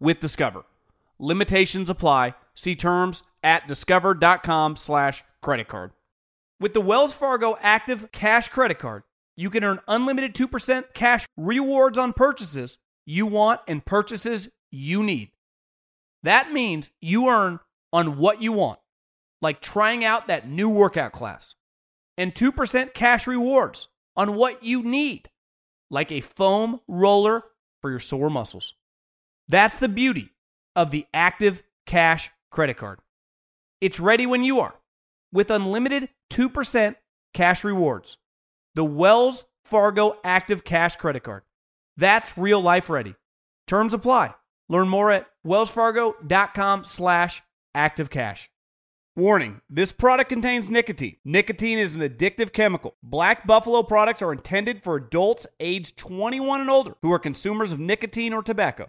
with Discover. Limitations apply. See terms at discover.com slash credit card. With the Wells Fargo Active Cash Credit Card, you can earn unlimited 2% cash rewards on purchases you want and purchases you need. That means you earn on what you want, like trying out that new workout class, and 2% cash rewards on what you need, like a foam roller for your sore muscles. That's the beauty of the Active Cash Credit Card. It's ready when you are with unlimited 2% cash rewards. The Wells Fargo Active Cash Credit Card. That's real life ready. Terms apply. Learn more at wellsfargo.com slash activecash. Warning, this product contains nicotine. Nicotine is an addictive chemical. Black Buffalo products are intended for adults aged 21 and older who are consumers of nicotine or tobacco.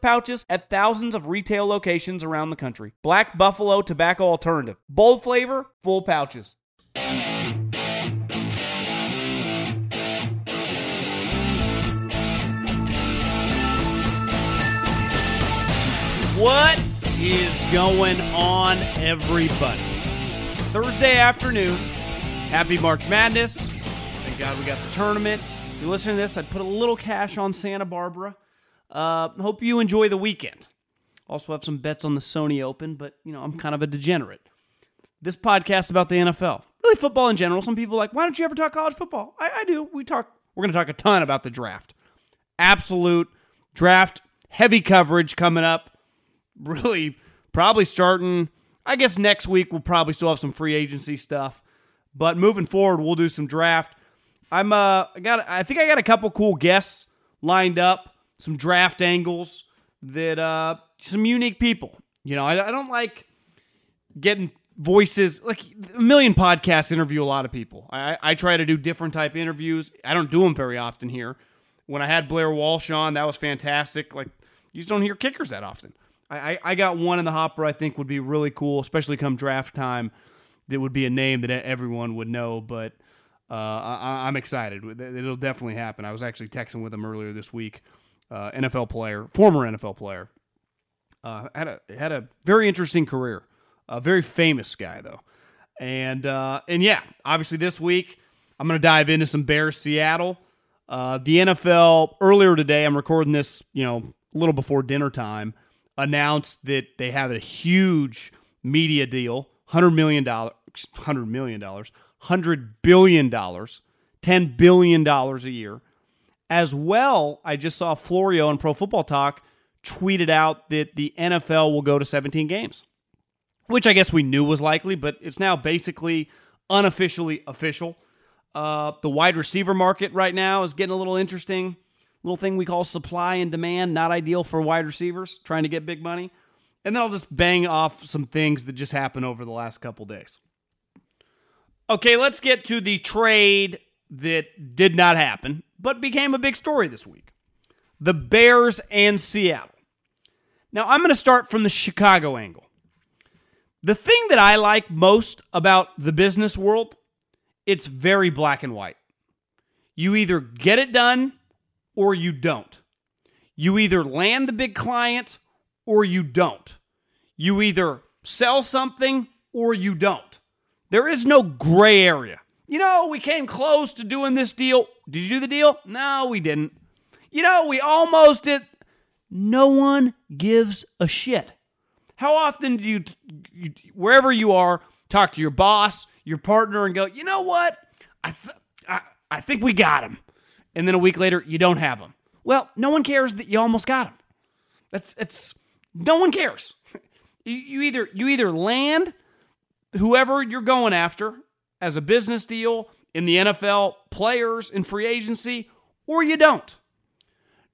pouches at thousands of retail locations around the country. Black Buffalo Tobacco Alternative. Bold flavor, full pouches. What is going on, everybody? Thursday afternoon. Happy March Madness. Thank God we got the tournament. If you're listening to this, I'd put a little cash on Santa Barbara. Uh, hope you enjoy the weekend. Also have some bets on the Sony Open, but you know I'm kind of a degenerate. This podcast about the NFL, really football in general. Some people like, why don't you ever talk college football? I, I do. We talk. We're going to talk a ton about the draft. Absolute draft heavy coverage coming up. Really, probably starting. I guess next week we'll probably still have some free agency stuff, but moving forward we'll do some draft. I'm uh I got I think I got a couple cool guests lined up some draft angles that uh some unique people. You know, I, I don't like getting voices like a million podcasts interview a lot of people. I, I try to do different type interviews. I don't do them very often here. When I had Blair Walsh on, that was fantastic. Like you just don't hear kickers that often. I, I, I got one in the hopper I think would be really cool, especially come draft time. That would be a name that everyone would know, but uh, I, am excited. It'll definitely happen. I was actually texting with him earlier this week. Uh, NFL player, former NFL player, uh, had a had a very interesting career. A very famous guy though, and uh, and yeah, obviously this week I'm going to dive into some Bears Seattle. Uh, the NFL earlier today, I'm recording this, you know, a little before dinner time announced that they have a huge media deal, hundred million dollars, hundred million dollars, hundred billion dollars, ten billion dollars a year. As well, I just saw Florio on Pro Football Talk tweeted out that the NFL will go to 17 games, which I guess we knew was likely, but it's now basically unofficially official. Uh, the wide receiver market right now is getting a little interesting little thing we call supply and demand, not ideal for wide receivers trying to get big money. And then I'll just bang off some things that just happened over the last couple days. Okay, let's get to the trade that did not happen, but became a big story this week the Bears and Seattle. Now, I'm going to start from the Chicago angle. The thing that I like most about the business world, it's very black and white. You either get it done or you don't. You either land the big client or you don't. You either sell something or you don't. There is no gray area. You know, we came close to doing this deal. Did you do the deal? No, we didn't. You know, we almost did. No one gives a shit. How often do you, you wherever you are, talk to your boss, your partner, and go, you know what? I, th- I, I think we got him. And then a week later, you don't have him. Well, no one cares that you almost got him. That's it's no one cares. You, you either you either land whoever you're going after as a business deal in the NFL, players in free agency, or you don't.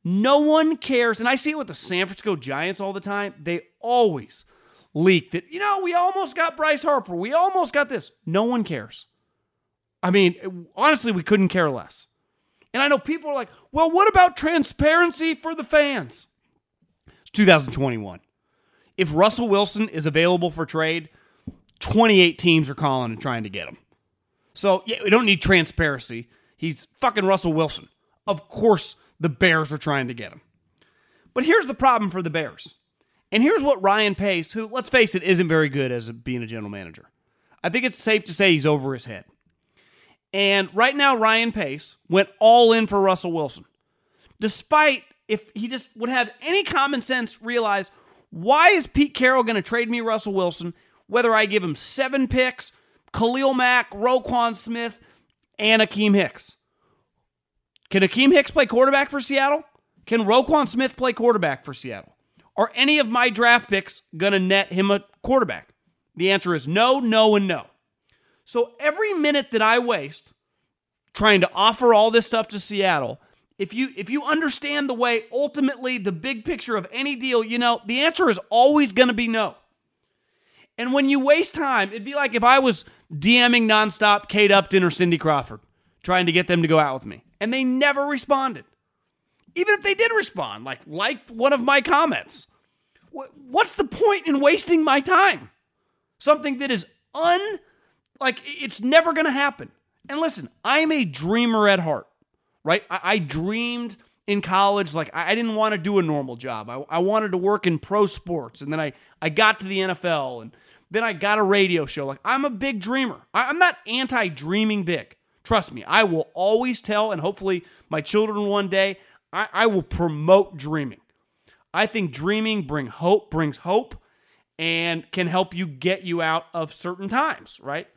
No one cares. And I see it with the San Francisco Giants all the time. They always leak that, you know, we almost got Bryce Harper. We almost got this. No one cares. I mean, honestly, we couldn't care less. And I know people are like, well, what about transparency for the fans? It's 2021. If Russell Wilson is available for trade, 28 teams are calling and trying to get him. So, yeah, we don't need transparency. He's fucking Russell Wilson. Of course, the Bears are trying to get him. But here's the problem for the Bears. And here's what Ryan Pace, who, let's face it, isn't very good as being a general manager. I think it's safe to say he's over his head. And right now, Ryan Pace went all in for Russell Wilson. Despite if he just would have any common sense, realize why is Pete Carroll going to trade me Russell Wilson, whether I give him seven picks, Khalil Mack, Roquan Smith, and Akiem Hicks? Can Akiem Hicks play quarterback for Seattle? Can Roquan Smith play quarterback for Seattle? Are any of my draft picks going to net him a quarterback? The answer is no, no, and no. So every minute that I waste trying to offer all this stuff to Seattle, if you if you understand the way ultimately the big picture of any deal, you know, the answer is always going to be no. And when you waste time, it'd be like if I was DMing nonstop Kate Upton or Cindy Crawford, trying to get them to go out with me, and they never responded. Even if they did respond, like like one of my comments, what's the point in wasting my time? Something that is un like it's never going to happen. And listen, I'm a dreamer at heart, right? I, I dreamed in college like I, I didn't want to do a normal job. I, I wanted to work in pro sports, and then I I got to the NFL, and then I got a radio show. Like I'm a big dreamer. I, I'm not anti dreaming big. Trust me, I will always tell, and hopefully my children one day, I, I will promote dreaming. I think dreaming bring hope brings hope and can help you get you out of certain times, right?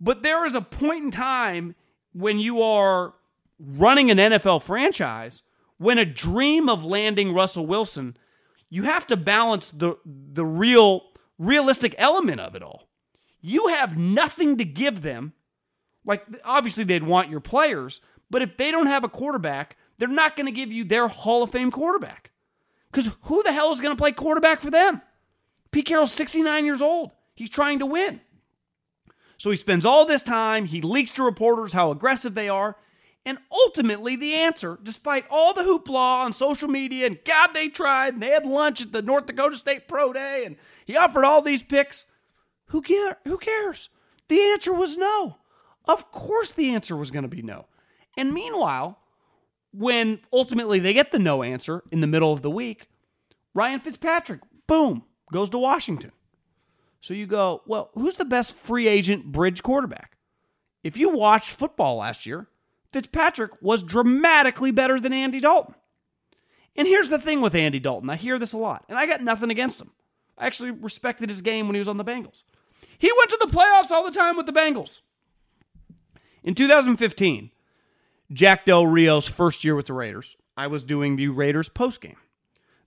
But there is a point in time when you are running an NFL franchise when a dream of landing Russell Wilson, you have to balance the the real realistic element of it all. You have nothing to give them. Like obviously they'd want your players, but if they don't have a quarterback, they're not going to give you their Hall of Fame quarterback. Cuz who the hell is going to play quarterback for them? Pete Carroll's 69 years old. He's trying to win. So he spends all this time, he leaks to reporters how aggressive they are. And ultimately, the answer, despite all the hoopla on social media, and God, they tried, and they had lunch at the North Dakota State Pro Day, and he offered all these picks. Who, care, who cares? The answer was no. Of course, the answer was going to be no. And meanwhile, when ultimately they get the no answer in the middle of the week, Ryan Fitzpatrick, boom, goes to Washington. So you go, well, who's the best free agent bridge quarterback? If you watched football last year, Fitzpatrick was dramatically better than Andy Dalton. And here's the thing with Andy Dalton I hear this a lot, and I got nothing against him. I actually respected his game when he was on the Bengals. He went to the playoffs all the time with the Bengals. In 2015, Jack Del Rio's first year with the Raiders, I was doing the Raiders postgame,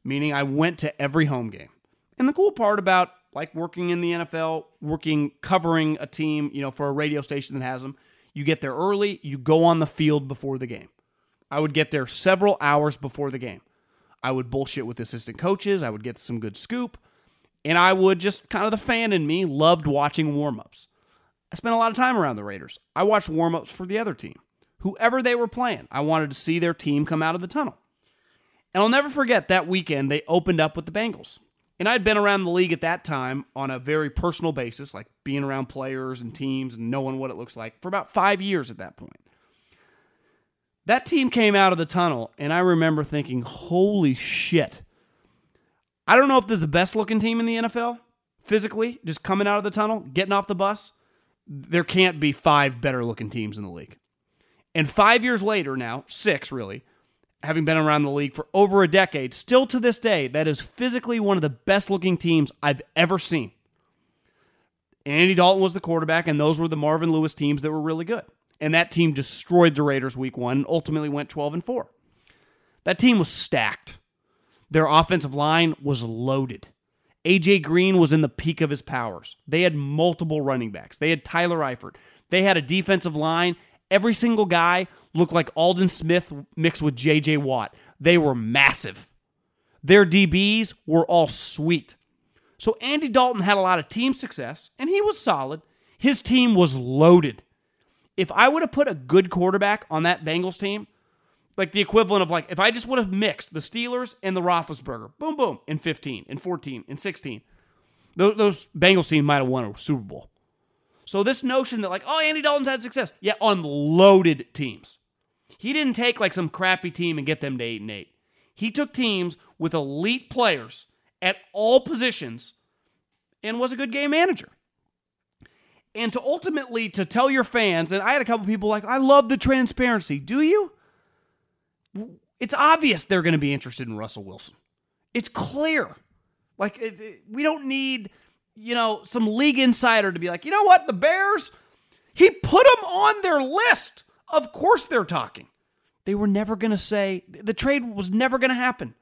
meaning I went to every home game. And the cool part about like working in the NFL, working covering a team, you know, for a radio station that has them. You get there early, you go on the field before the game. I would get there several hours before the game. I would bullshit with assistant coaches, I would get some good scoop, and I would just kind of the fan in me loved watching warm-ups. I spent a lot of time around the Raiders. I watched warm-ups for the other team. Whoever they were playing, I wanted to see their team come out of the tunnel. And I'll never forget that weekend they opened up with the Bengals. And I'd been around the league at that time on a very personal basis, like being around players and teams and knowing what it looks like for about five years at that point. That team came out of the tunnel, and I remember thinking, holy shit. I don't know if this is the best looking team in the NFL physically, just coming out of the tunnel, getting off the bus. There can't be five better looking teams in the league. And five years later now, six really, having been around the league for over a decade, still to this day, that is physically one of the best looking teams I've ever seen. Andy Dalton was the quarterback, and those were the Marvin Lewis teams that were really good. And that team destroyed the Raiders week one and ultimately went 12 and 4. That team was stacked. Their offensive line was loaded. AJ Green was in the peak of his powers. They had multiple running backs. They had Tyler Eifert. They had a defensive line. Every single guy looked like Aldon Smith mixed with JJ Watt. They were massive. Their DBs were all sweet. So Andy Dalton had a lot of team success, and he was solid. His team was loaded. If I would have put a good quarterback on that Bengals team, like the equivalent of like if I just would have mixed the Steelers and the Roethlisberger, boom, boom, in 15, in 14, in 16, those, those Bengals team might have won a Super Bowl. So this notion that like, oh, Andy Dalton's had success, yeah, on loaded teams. He didn't take like some crappy team and get them to eight and eight. He took teams with elite players at all positions and was a good game manager. And to ultimately to tell your fans, and I had a couple people like, I love the transparency. Do you? It's obvious they're going to be interested in Russell Wilson. It's clear. Like we don't need, you know, some league insider to be like, you know what, the Bears, he put them on their list. Of course they're talking. They were never going to say the trade was never going to happen.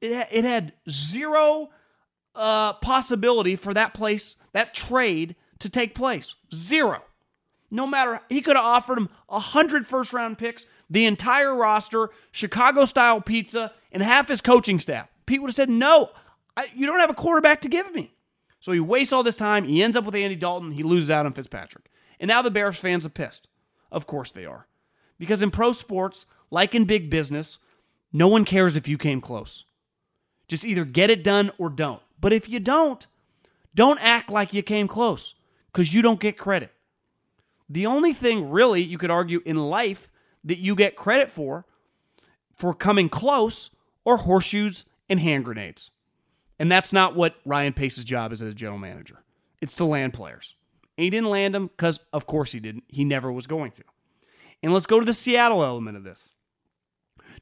It it had zero uh, possibility for that place, that trade to take place. Zero. No matter, he could have offered him 100 first round picks, the entire roster, Chicago style pizza, and half his coaching staff. Pete would have said, No, I, you don't have a quarterback to give me. So he wastes all this time. He ends up with Andy Dalton. He loses out on Fitzpatrick. And now the Bears fans are pissed. Of course they are. Because in pro sports, like in big business, no one cares if you came close. Just either get it done or don't. But if you don't, don't act like you came close because you don't get credit. The only thing really you could argue in life that you get credit for for coming close are horseshoes and hand grenades. And that's not what Ryan Pace's job is as a general manager. It's to land players. And he didn't land them because, of course, he didn't. He never was going to. And let's go to the Seattle element of this.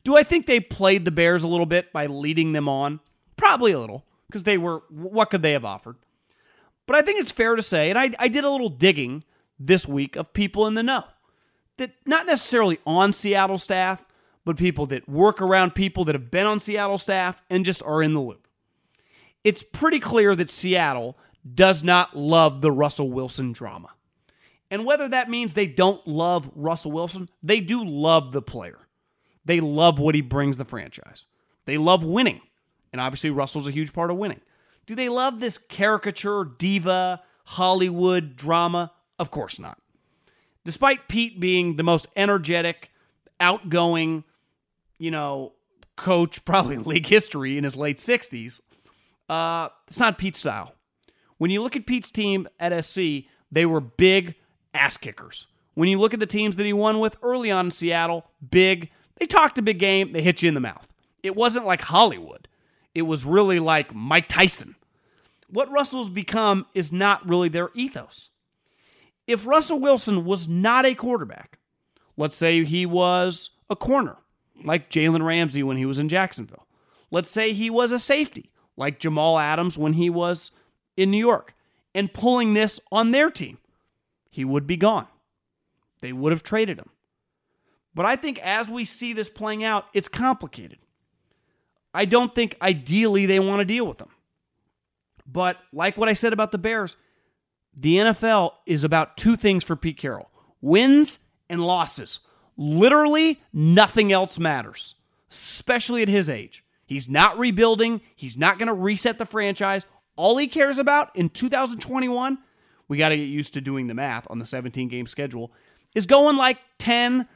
Do I think they played the Bears a little bit by leading them on? Probably a little, because they were, what could they have offered? But I think it's fair to say, and I, I did a little digging this week of people in the know that not necessarily on Seattle staff, but people that work around people that have been on Seattle staff and just are in the loop. It's pretty clear that Seattle does not love the Russell Wilson drama. And whether that means they don't love Russell Wilson, they do love the player. They love what he brings the franchise. They love winning. And obviously, Russell's a huge part of winning. Do they love this caricature, diva, Hollywood drama? Of course not. Despite Pete being the most energetic, outgoing, you know, coach probably in league history in his late 60s, uh, it's not Pete's style. When you look at Pete's team at SC, they were big ass kickers. When you look at the teams that he won with early on in Seattle, big, they talked a big game, they hit you in the mouth. It wasn't like Hollywood. It was really like Mike Tyson. What Russell's become is not really their ethos. If Russell Wilson was not a quarterback, let's say he was a corner, like Jalen Ramsey when he was in Jacksonville. Let's say he was a safety, like Jamal Adams when he was in New York, and pulling this on their team, he would be gone. They would have traded him. But I think as we see this playing out, it's complicated. I don't think ideally they want to deal with them. But like what I said about the Bears, the NFL is about two things for Pete Carroll wins and losses. Literally, nothing else matters, especially at his age. He's not rebuilding, he's not going to reset the franchise. All he cares about in 2021, we got to get used to doing the math on the 17 game schedule, is going like 10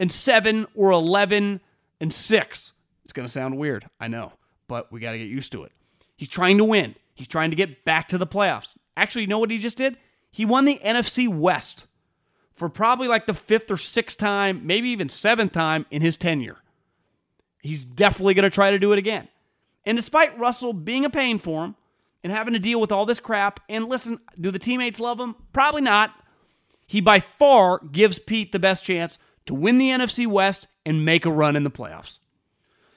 and 7 or 11 and 6. It's going to sound weird. I know, but we got to get used to it. He's trying to win. He's trying to get back to the playoffs. Actually, you know what he just did? He won the NFC West for probably like the fifth or sixth time, maybe even seventh time in his tenure. He's definitely going to try to do it again. And despite Russell being a pain for him and having to deal with all this crap, and listen, do the teammates love him? Probably not. He by far gives Pete the best chance to win the NFC West and make a run in the playoffs.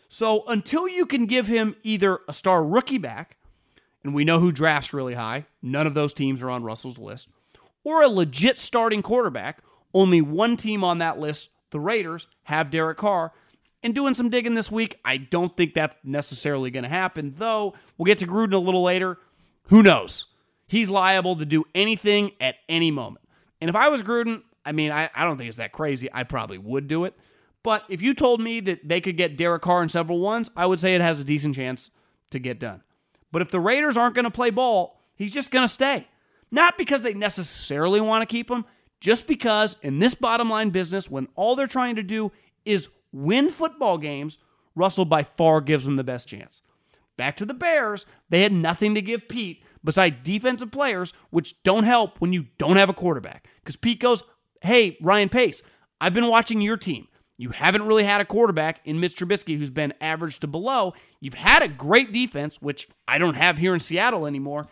So until you can give him either a star rookie back, and we know who drafts really high, none of those teams are on Russell's list, or a legit starting quarterback, only one team on that list, the Raiders, have Derek Carr. And doing some digging this week, I don't think that's necessarily going to happen, though we'll get to Gruden a little later. Who knows? He's liable to do anything at any moment. And if I was Gruden, I mean, I, I don't think it's that crazy. I probably would do it. But if you told me that they could get Derek Carr in several ones, I would say it has a decent chance to get done. But if the Raiders aren't going to play ball, he's just going to stay. Not because they necessarily want to keep him, just because in this bottom line business, when all they're trying to do is win football games, Russell by far gives them the best chance. Back to the Bears, they had nothing to give Pete besides defensive players, which don't help when you don't have a quarterback. Because Pete goes, Hey, Ryan Pace, I've been watching your team. You haven't really had a quarterback in Mitch Trubisky who's been average to below. You've had a great defense, which I don't have here in Seattle anymore,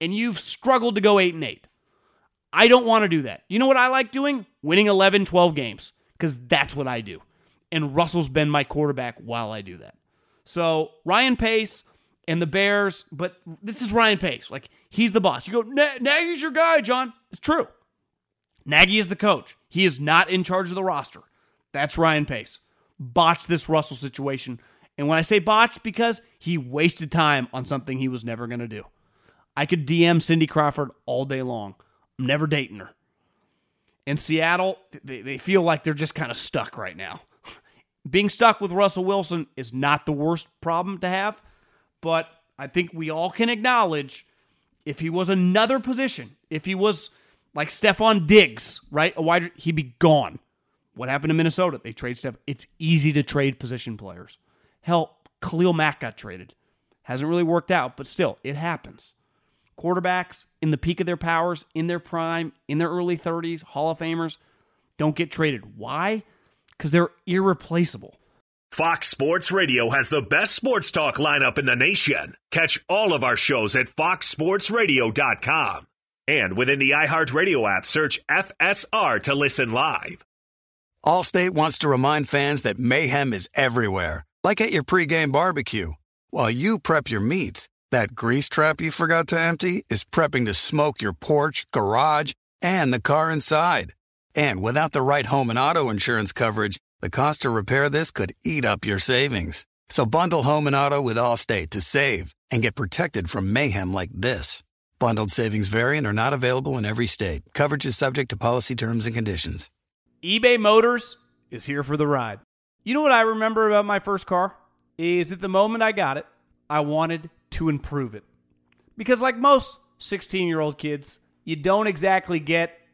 and you've struggled to go 8 and 8. I don't want to do that. You know what I like doing? Winning 11, 12 games because that's what I do. And Russell's been my quarterback while I do that. So, Ryan Pace and the Bears, but this is Ryan Pace. Like, he's the boss. You go, Nagy's your guy, John. It's true. Nagy is the coach. He is not in charge of the roster. That's Ryan Pace. Botched this Russell situation. And when I say botched, because he wasted time on something he was never going to do. I could DM Cindy Crawford all day long. I'm never dating her. In Seattle, they, they feel like they're just kind of stuck right now. Being stuck with Russell Wilson is not the worst problem to have, but I think we all can acknowledge if he was another position, if he was like Stefon Diggs, right? A wide he'd be gone. What happened to Minnesota? They trade Steph. It's easy to trade position players. Hell, Khalil Mack got traded. Hasn't really worked out, but still, it happens. Quarterbacks in the peak of their powers, in their prime, in their early 30s, Hall of Famers, don't get traded. Why? Because they're irreplaceable. Fox Sports Radio has the best sports talk lineup in the nation. Catch all of our shows at foxsportsradio.com. And within the iHeartRadio app, search FSR to listen live. Allstate wants to remind fans that mayhem is everywhere, like at your pregame barbecue. While you prep your meats, that grease trap you forgot to empty is prepping to smoke your porch, garage, and the car inside. And without the right home and auto insurance coverage, the cost to repair this could eat up your savings. So bundle home and auto with Allstate to save and get protected from mayhem like this. Bundled savings vary and are not available in every state. Coverage is subject to policy terms and conditions. eBay Motors is here for the ride. You know what I remember about my first car? Is at the moment I got it, I wanted to improve it. Because, like most 16 year old kids, you don't exactly get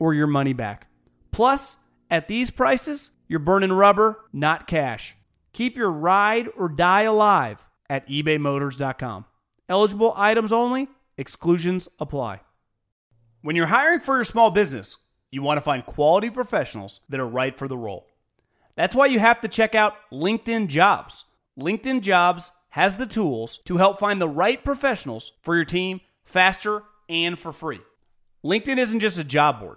or your money back. Plus, at these prices, you're burning rubber, not cash. Keep your ride or die alive at ebaymotors.com. Eligible items only, exclusions apply. When you're hiring for your small business, you want to find quality professionals that are right for the role. That's why you have to check out LinkedIn Jobs. LinkedIn Jobs has the tools to help find the right professionals for your team faster and for free. LinkedIn isn't just a job board,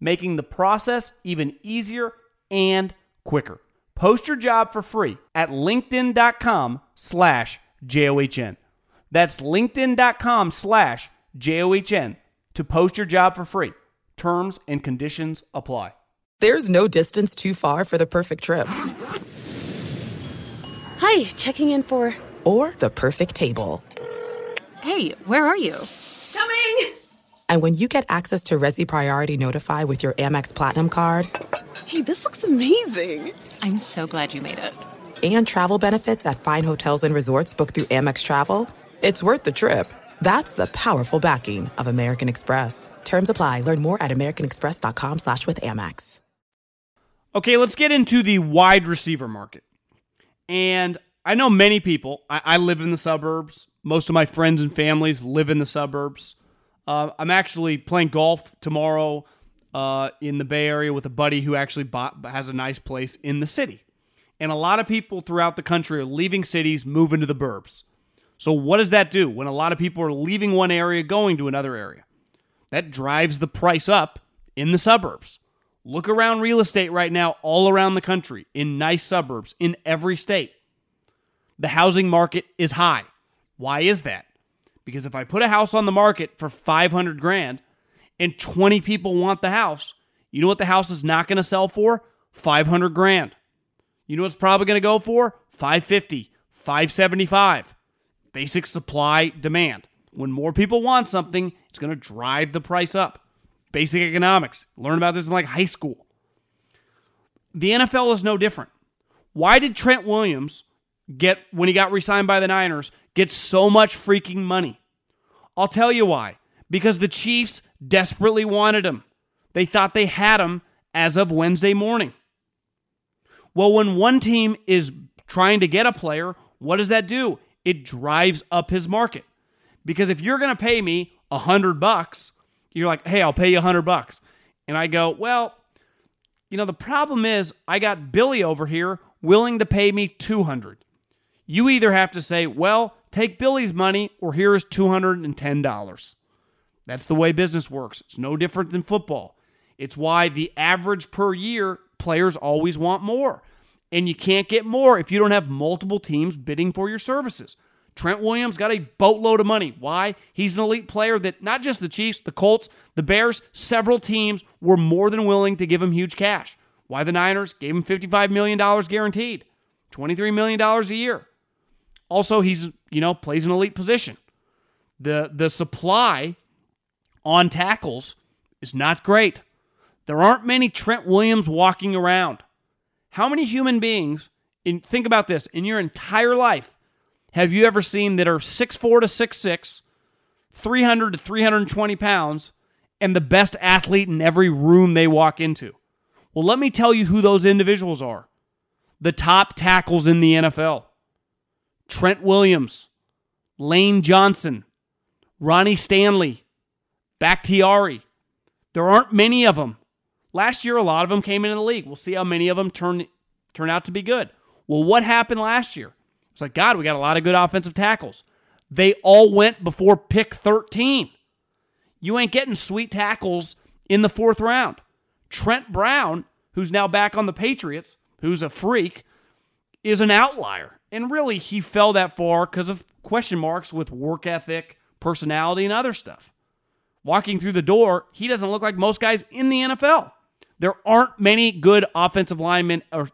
making the process even easier and quicker. Post your job for free at linkedin.com slash J-O-H-N. That's linkedin.com slash J-O-H-N to post your job for free. Terms and conditions apply. There's no distance too far for the perfect trip. Hi, checking in for... Or the perfect table. Hey, where are you? Coming! And when you get access to Resy Priority Notify with your Amex Platinum card... Hey, this looks amazing! I'm so glad you made it. And travel benefits at fine hotels and resorts booked through Amex Travel. It's worth the trip. That's the powerful backing of American Express. Terms apply. Learn more at americanexpress.com slash with Amex. Okay, let's get into the wide receiver market. And I know many people, I, I live in the suburbs. Most of my friends and families live in the suburbs. Uh, I'm actually playing golf tomorrow uh, in the Bay Area with a buddy who actually bought, has a nice place in the city. And a lot of people throughout the country are leaving cities, moving to the burbs. So, what does that do when a lot of people are leaving one area, going to another area? That drives the price up in the suburbs. Look around real estate right now, all around the country, in nice suburbs, in every state. The housing market is high. Why is that? Because if I put a house on the market for 500 grand and 20 people want the house, you know what the house is not going to sell for? 500 grand. You know what's probably going to go for? 550, 575. Basic supply demand. When more people want something, it's going to drive the price up. Basic economics. Learn about this in like high school. The NFL is no different. Why did Trent Williams get when he got re-signed by the Niners get so much freaking money? I'll tell you why. Because the Chiefs desperately wanted him. They thought they had him as of Wednesday morning. Well, when one team is trying to get a player, what does that do? It drives up his market. Because if you're going to pay me a hundred bucks, you're like, hey, I'll pay you a hundred bucks. And I go, well, you know, the problem is I got Billy over here willing to pay me 200. You either have to say, well, take Billy's money or here is $210. That's the way business works. It's no different than football. It's why the average per year players always want more. And you can't get more if you don't have multiple teams bidding for your services. Trent Williams got a boatload of money. Why? He's an elite player that not just the Chiefs, the Colts, the Bears, several teams were more than willing to give him huge cash. Why the Niners gave him $55 million guaranteed, $23 million a year. Also, he's, you know, plays an elite position. The the supply on tackles is not great. There aren't many Trent Williams walking around. How many human beings, in, think about this, in your entire life, have you ever seen that are 6'4 to 6'6, 300 to 320 pounds, and the best athlete in every room they walk into? Well, let me tell you who those individuals are the top tackles in the NFL Trent Williams, Lane Johnson, Ronnie Stanley, Bakhtiari. There aren't many of them. Last year, a lot of them came into the league. We'll see how many of them turn turn out to be good. Well, what happened last year? It's like, God, we got a lot of good offensive tackles. They all went before pick 13. You ain't getting sweet tackles in the fourth round. Trent Brown, who's now back on the Patriots, who's a freak, is an outlier. And really, he fell that far because of question marks with work ethic, personality, and other stuff. Walking through the door, he doesn't look like most guys in the NFL. There aren't many good offensive linemen, or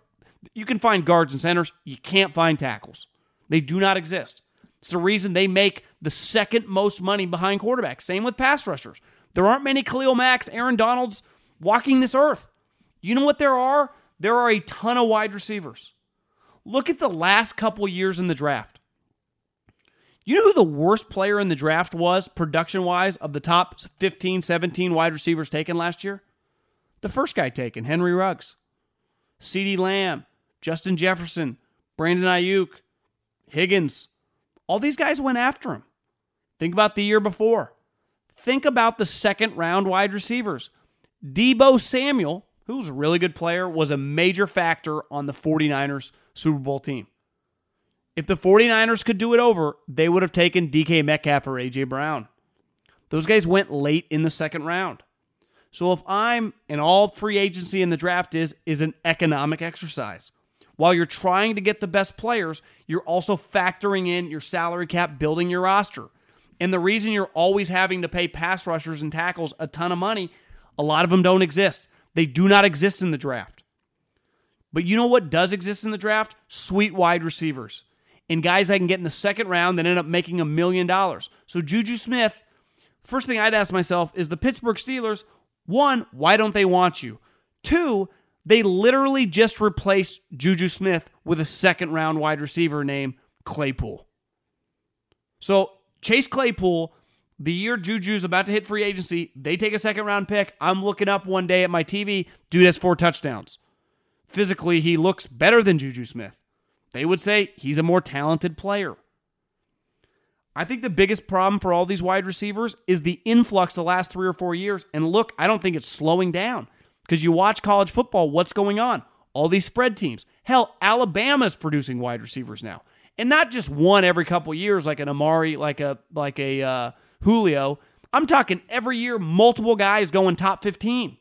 you can find guards and centers. You can't find tackles. They do not exist. It's the reason they make the second most money behind quarterbacks. Same with pass rushers. There aren't many Khalil Macks, Aaron Donalds walking this earth. You know what there are? There are a ton of wide receivers. Look at the last couple years in the draft. You know who the worst player in the draft was, production wise, of the top 15, 17 wide receivers taken last year? The first guy taken, Henry Ruggs. CeeDee Lamb, Justin Jefferson, Brandon Aiyuk, Higgins. All these guys went after him. Think about the year before. Think about the second round wide receivers. Deebo Samuel, who's a really good player, was a major factor on the 49ers Super Bowl team. If the 49ers could do it over, they would have taken DK Metcalf or AJ Brown. Those guys went late in the second round. So if I'm and all free agency in the draft is is an economic exercise. While you're trying to get the best players, you're also factoring in your salary cap, building your roster. And the reason you're always having to pay pass rushers and tackles a ton of money, a lot of them don't exist. They do not exist in the draft. But you know what does exist in the draft? Sweet wide receivers and guys I can get in the second round that end up making a million dollars. So Juju Smith, first thing I'd ask myself is the Pittsburgh Steelers, one, why don't they want you? Two, they literally just replaced Juju Smith with a second round wide receiver named Claypool. So Chase Claypool, the year Juju's about to hit free agency, they take a second round pick. I'm looking up one day at my TV, dude has four touchdowns. Physically, he looks better than Juju Smith. They would say he's a more talented player. I think the biggest problem for all these wide receivers is the influx the last three or four years. And look, I don't think it's slowing down because you watch college football, what's going on? All these spread teams. Hell, Alabama's producing wide receivers now. And not just one every couple years like an Amari, like a like a uh, Julio. I'm talking every year, multiple guys going top 15.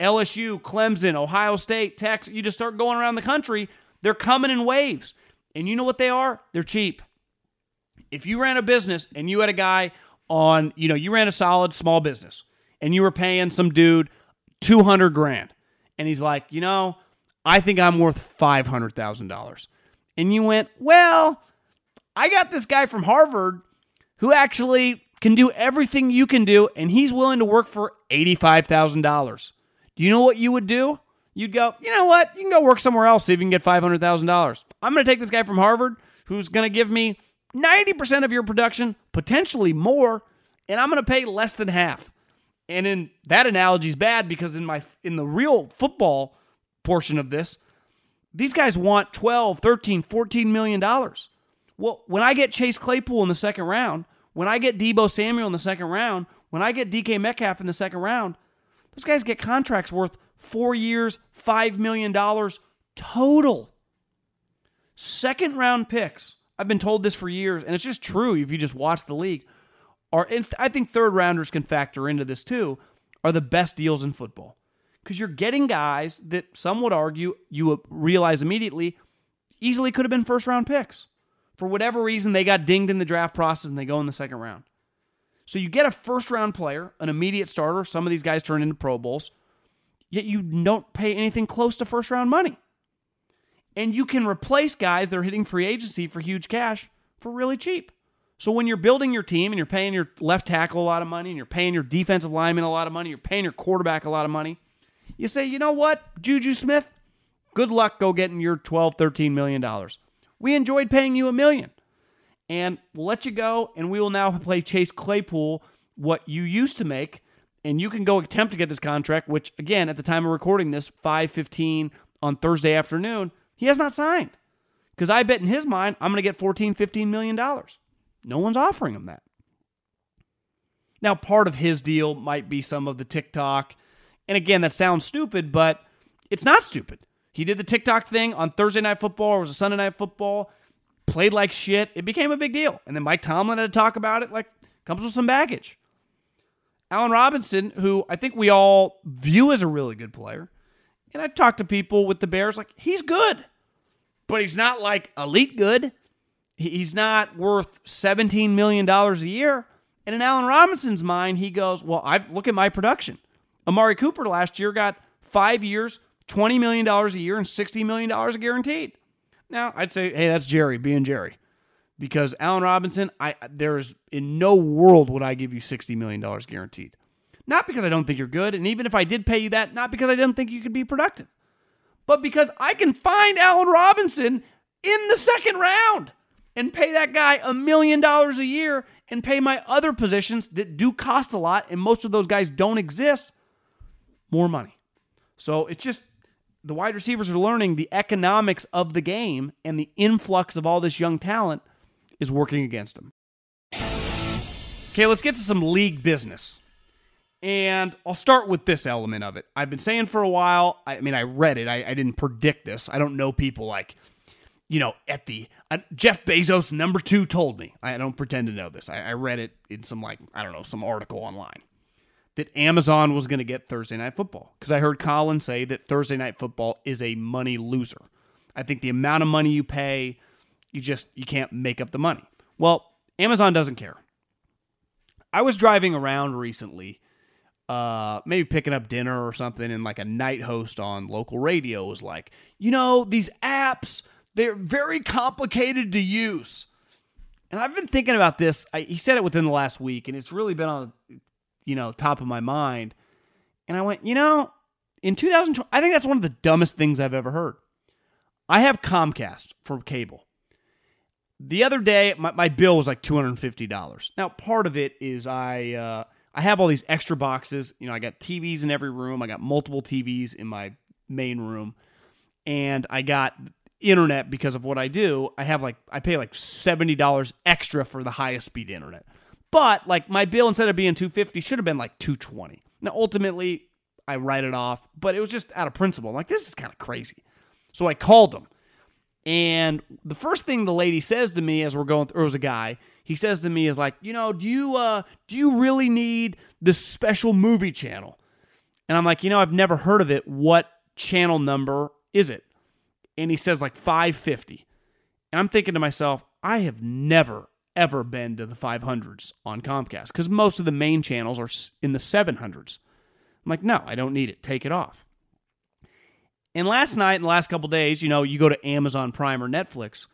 LSU, Clemson, Ohio State, Texas. You just start going around the country. They're coming in waves. And you know what they are? They're cheap. If you ran a business and you had a guy on, you know, you ran a solid small business and you were paying some dude 200 grand and he's like, you know, I think I'm worth $500,000. And you went, well, I got this guy from Harvard who actually can do everything you can do and he's willing to work for $85,000. Do you know what you would do? You'd go, you know what? You can go work somewhere else, see if you can get $500,000. I'm going to take this guy from Harvard who's going to give me 90% of your production, potentially more, and I'm going to pay less than half. And in that analogy is bad because in my in the real football portion of this, these guys want 12, 13, 14 million dollars. Well, when I get Chase Claypool in the second round, when I get Deebo Samuel in the second round, when I get DK Metcalf in the second round, those guys get contracts worth four years, $5 million total. Second round picks, I've been told this for years, and it's just true if you just watch the league, are, I think third rounders can factor into this too, are the best deals in football. Because you're getting guys that some would argue you realize immediately easily could have been first round picks. For whatever reason, they got dinged in the draft process and they go in the second round. So you get a first round player, an immediate starter. Some of these guys turn into Pro Bowls yet you don't pay anything close to first round money. And you can replace guys that are hitting free agency for huge cash for really cheap. So when you're building your team and you're paying your left tackle a lot of money and you're paying your defensive lineman a lot of money, you're paying your quarterback a lot of money, you say, you know what, Juju Smith, good luck go getting your 12, 13 million dollars. We enjoyed paying you a million. And we'll let you go, and we will now play Chase Claypool what you used to make and you can go attempt to get this contract, which again, at the time of recording this, 5:15 on Thursday afternoon, he has not signed. Because I bet in his mind, I'm going to get 14, 15 million dollars. No one's offering him that. Now, part of his deal might be some of the TikTok. And again, that sounds stupid, but it's not stupid. He did the TikTok thing on Thursday Night Football, or was a Sunday Night Football, played like shit. It became a big deal. And then Mike Tomlin had to talk about it, like, comes with some baggage. Allen Robinson, who I think we all view as a really good player. And I've talked to people with the Bears, like, he's good, but he's not like elite good. He's not worth $17 million a year. And in Allen Robinson's mind, he goes, Well, I look at my production. Amari Cooper last year got five years, $20 million a year, and $60 million guaranteed. Now, I'd say, hey, that's Jerry being Jerry because Allen Robinson, I there is in no world would I give you $60 million guaranteed. Not because I don't think you're good, and even if I did pay you that, not because I didn't think you could be productive, but because I can find Allen Robinson in the second round. and pay that guy a million dollars a year and pay my other positions that do cost a lot and most of those guys don't exist more money. So it's just the wide receivers are learning the economics of the game and the influx of all this young talent is working against them. Okay, let's get to some league business. And I'll start with this element of it. I've been saying for a while, I mean, I read it, I, I didn't predict this. I don't know people like, you know, at the uh, Jeff Bezos number two told me. I don't pretend to know this. I, I read it in some, like, I don't know, some article online that Amazon was going to get Thursday Night Football because I heard Colin say that Thursday Night Football is a money loser. I think the amount of money you pay, you just you can't make up the money. Well, Amazon doesn't care. I was driving around recently, uh, maybe picking up dinner or something, and like a night host on local radio was like, you know, these apps, they're very complicated to use. And I've been thinking about this. I, he said it within the last week, and it's really been on, you know, top of my mind. And I went, you know, in 2020, I think that's one of the dumbest things I've ever heard. I have Comcast for cable. The other day, my, my bill was like two hundred and fifty dollars. Now, part of it is I uh, I have all these extra boxes. You know, I got TVs in every room. I got multiple TVs in my main room, and I got internet because of what I do. I have like I pay like seventy dollars extra for the highest speed internet. But like my bill instead of being two fifty should have been like two twenty. Now ultimately I write it off, but it was just out of principle. I'm like this is kind of crazy. So I called them. And the first thing the lady says to me as we're going through, or was a guy, he says to me is like, you know, do you uh do you really need this special movie channel? And I'm like, you know, I've never heard of it. What channel number is it? And he says like 550. And I'm thinking to myself, I have never ever been to the 500s on Comcast because most of the main channels are in the 700s. I'm like, no, I don't need it. Take it off. And last night and the last couple days, you know, you go to Amazon Prime or Netflix,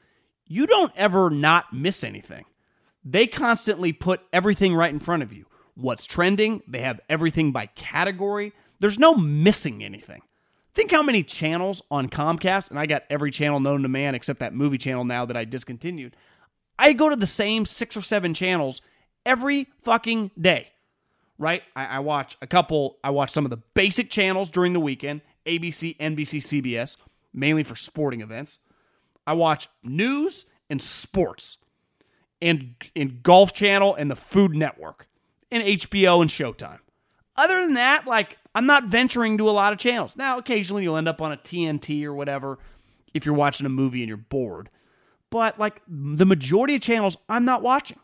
you don't ever not miss anything. They constantly put everything right in front of you. What's trending? They have everything by category. There's no missing anything. Think how many channels on Comcast, and I got every channel known to man except that movie channel now that I discontinued. I go to the same six or seven channels every fucking day, right? I, I watch a couple, I watch some of the basic channels during the weekend, ABC, NBC, CBS, mainly for sporting events. I watch news and sports and in Golf Channel and the Food Network and HBO and Showtime. Other than that, like I'm not venturing to a lot of channels. Now, occasionally you'll end up on a TNT or whatever if you're watching a movie and you're bored. But like the majority of channels I'm not watching.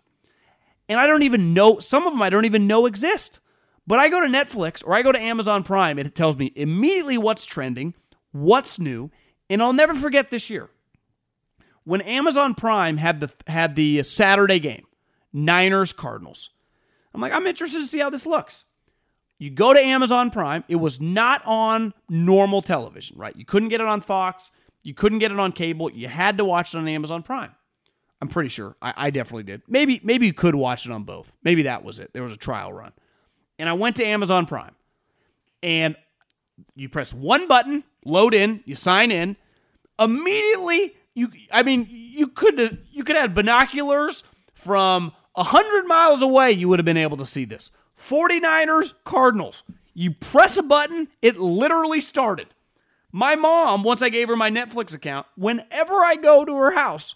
And I don't even know some of them I don't even know exist. But I go to Netflix or I go to Amazon Prime, and it tells me immediately what's trending, what's new, and I'll never forget this year when Amazon Prime had the had the Saturday game, Niners Cardinals. I'm like, I'm interested to see how this looks. You go to Amazon Prime. It was not on normal television, right? You couldn't get it on Fox. You couldn't get it on cable. You had to watch it on Amazon Prime. I'm pretty sure. I, I definitely did. Maybe maybe you could watch it on both. Maybe that was it. There was a trial run and I went to Amazon Prime. And you press one button, load in, you sign in. Immediately, you I mean, you could you could have binoculars from 100 miles away, you would have been able to see this. 49ers Cardinals. You press a button, it literally started. My mom, once I gave her my Netflix account, whenever I go to her house,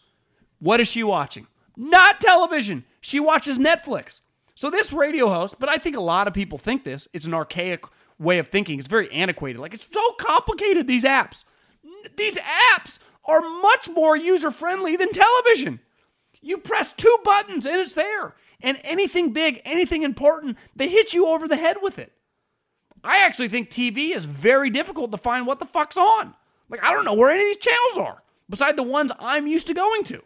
what is she watching? Not television. She watches Netflix. So this radio host, but I think a lot of people think this, it's an archaic way of thinking. It's very antiquated. Like it's so complicated these apps. These apps are much more user-friendly than television. You press two buttons and it's there. And anything big, anything important, they hit you over the head with it. I actually think TV is very difficult to find what the fuck's on. Like I don't know where any of these channels are beside the ones I'm used to going to.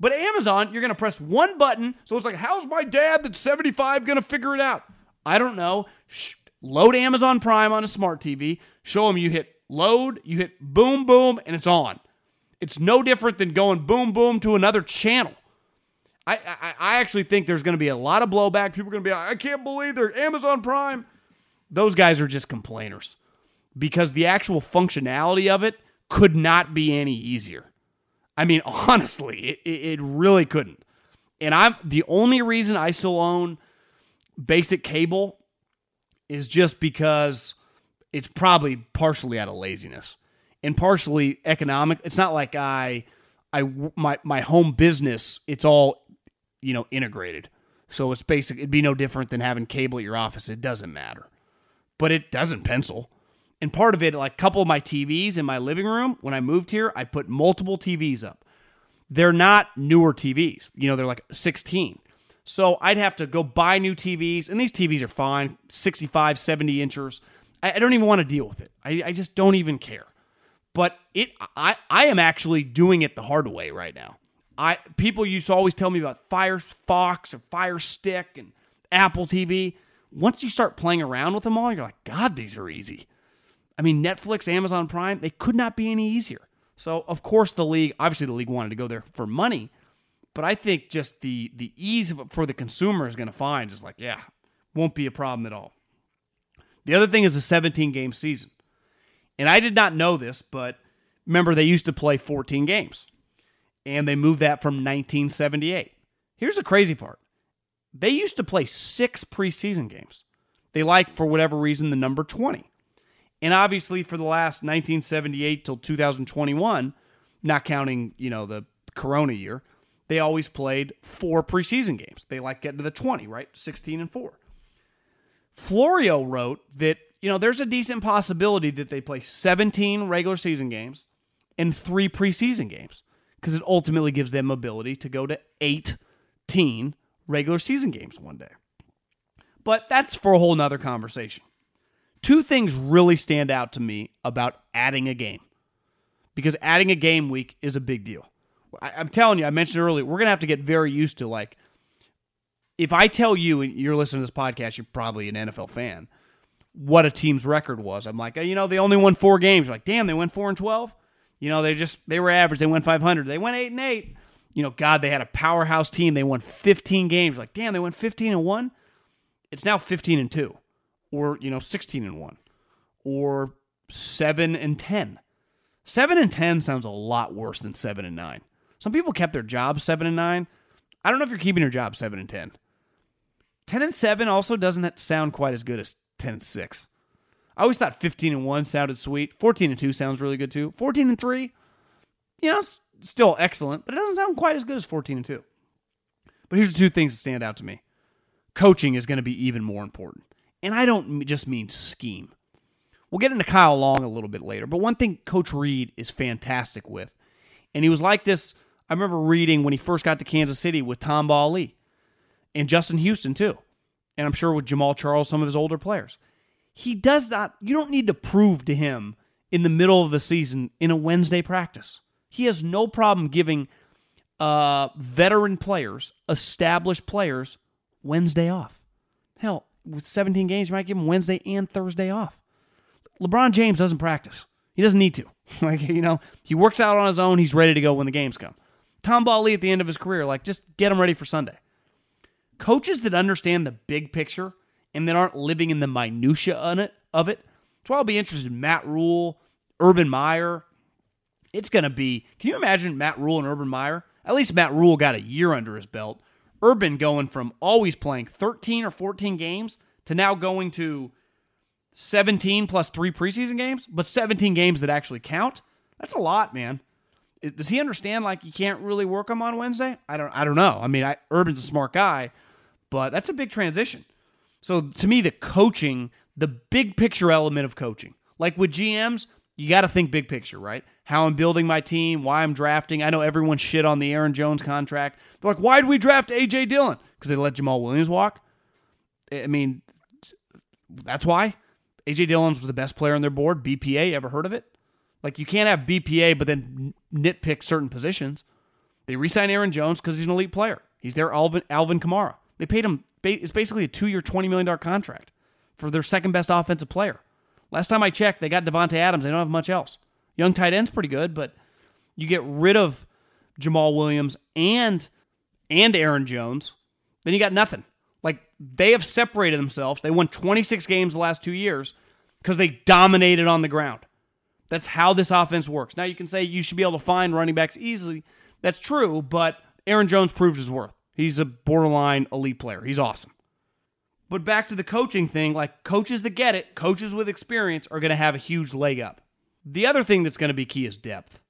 But Amazon, you're going to press one button. So it's like, how's my dad that's 75 going to figure it out? I don't know. Shh. Load Amazon Prime on a smart TV. Show them you hit load, you hit boom, boom, and it's on. It's no different than going boom, boom to another channel. I, I, I actually think there's going to be a lot of blowback. People are going to be like, I can't believe they're Amazon Prime. Those guys are just complainers because the actual functionality of it could not be any easier. I mean, honestly, it, it really couldn't. And I'm the only reason I still own basic cable is just because it's probably partially out of laziness and partially economic. It's not like I, I my my home business. It's all, you know, integrated. So it's basic. It'd be no different than having cable at your office. It doesn't matter, but it doesn't pencil. And part of it, like a couple of my TVs in my living room, when I moved here, I put multiple TVs up. They're not newer TVs. You know, they're like 16. So I'd have to go buy new TVs, and these TVs are fine 65, 70 inches. I, I don't even want to deal with it. I, I just don't even care. But it, I, I am actually doing it the hard way right now. I people used to always tell me about Firefox or Fire Stick and Apple TV. Once you start playing around with them all, you're like, God, these are easy. I mean, Netflix, Amazon Prime, they could not be any easier. So of course the league, obviously the league wanted to go there for money, but I think just the the ease for the consumer is going to find is like, yeah, won't be a problem at all. The other thing is a 17 game season. And I did not know this, but remember they used to play 14 games and they moved that from 1978. Here's the crazy part they used to play six preseason games. They like, for whatever reason, the number 20. And obviously, for the last 1978 till 2021, not counting, you know, the Corona year, they always played four preseason games. They like getting to the 20, right? 16 and 4. Florio wrote that, you know, there's a decent possibility that they play 17 regular season games and three preseason games because it ultimately gives them ability to go to 18 regular season games one day. But that's for a whole nother conversation. Two things really stand out to me about adding a game because adding a game week is a big deal. I, am telling you, I mentioned earlier, we're going to have to get very used to like, if I tell you, and you're listening to this podcast, you're probably an NFL fan, what a team's record was. I'm like, you know, they only won four games. You're like, damn, they went four and 12. You know, they just, they were average. They went 500. They went eight and eight. You know, God, they had a powerhouse team. They won 15 games. Like, damn, they went 15 and one. It's now 15 and two or you know 16 and 1 or 7 and 10 7 and 10 sounds a lot worse than 7 and 9 some people kept their jobs 7 and 9 i don't know if you're keeping your job 7 and 10 10 and 7 also doesn't sound quite as good as 10 and 6 i always thought 15 and 1 sounded sweet. 14 and 2 sounds really good too. 14 and 3 you know still excellent but it doesn't sound quite as good as 14 and 2 but here's the two things that stand out to me coaching is going to be even more important and I don't just mean scheme. We'll get into Kyle Long a little bit later, but one thing Coach Reid is fantastic with, and he was like this. I remember reading when he first got to Kansas City with Tamba Hali and Justin Houston too, and I'm sure with Jamaal Charles, some of his older players. He does not. You don't need to prove to him in the middle of the season in a Wednesday practice. He has no problem giving uh, veteran players, established players, Wednesday off. Hell, with 17 games, you might give him Wednesday and Thursday off. LeBron James doesn't practice. He doesn't need to. like, you know, he works out on his own. He's ready to go when the games come. Tom Hali at the end of his career, like, just get him ready for Sunday. Coaches that understand the big picture and that aren't living in the minutia on it, of it. That's why I'll be interested in Matt Rhule, Urban Meyer. It's going to be, can you imagine Matt Rhule and Urban Meyer? At least Matt Rhule got a year under his belt Urban going from always playing 13 or 14 games to now going to 17 plus three preseason games, but 17 games that actually count. That's a lot, man. Does he understand like you can't really work him on Wednesday? I don't. I don't know. I mean, I, Urban's a smart guy, but that's a big transition. So to me, the coaching, the big picture element of coaching, like with GMs, you got to think big picture, right? How I'm building my team, why I'm drafting. I know everyone shit on the Aaron Jones contract. They're like, why did we draft A.J. Dillon? Because they let Jamaal Williams walk. I mean, that's why. A.J. Dillon's was the best player on their board. BPA, ever heard of it? Like, you can't have BPA, but then nitpick certain positions. They re signed Aaron Jones because he's an elite player. He's their Alvin, Alvin Kamara. They paid him, it's basically a two year, $20 million contract for their second best offensive player. Last time I checked, they got Davante Adams. They don't have much else. Young tight end's pretty good, but you get rid of Jamaal Williams and and Aaron Jones, then you got nothing. Like they have separated themselves. They won 26 games the last two years because they dominated on the ground. That's how this offense works. Now you can say you should be able to find running backs easily. That's true, but Aaron Jones proved his worth. He's a borderline elite player. He's awesome. But back to the coaching thing, like coaches that get it, coaches with experience are going to have a huge leg up. The other thing that's going to be key is depth.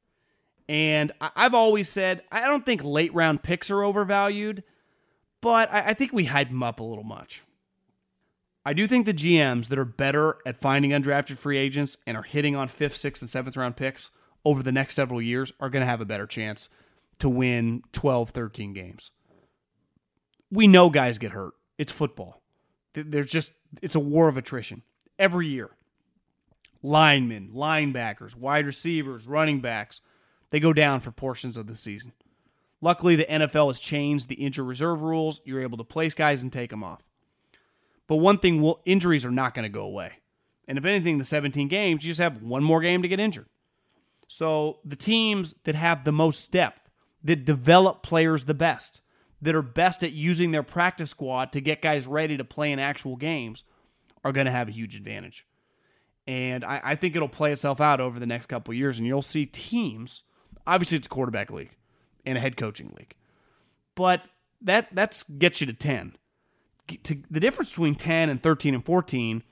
And I've always said I don't think late round picks are overvalued, but I think we hype them up a little much. I do think the GMs that are better at finding undrafted free agents and are hitting on fifth, sixth, and seventh round picks over the next several years are going to have a better chance to win 12, 13 games. We know guys get hurt. It's football. There's just, it's a war of attrition every year. Linemen, linebackers, wide receivers, running backs, they go down for portions of the season. Luckily, the NFL has changed the injury reserve rules. You're able to place guys and take them off. But one thing, will, injuries are not going to go away. And if anything, the 17 games, you just have one more game to get injured. So the teams that have the most depth, that develop players the best, that are best at using their practice squad to get guys ready to play in actual games, are going to have a huge advantage. And I, I think it'll play itself out over the next couple years, and you'll see teams. Obviously, it's a quarterback league and a head coaching league, but that that's gets you to ten to, the difference between 10 and 13 and 14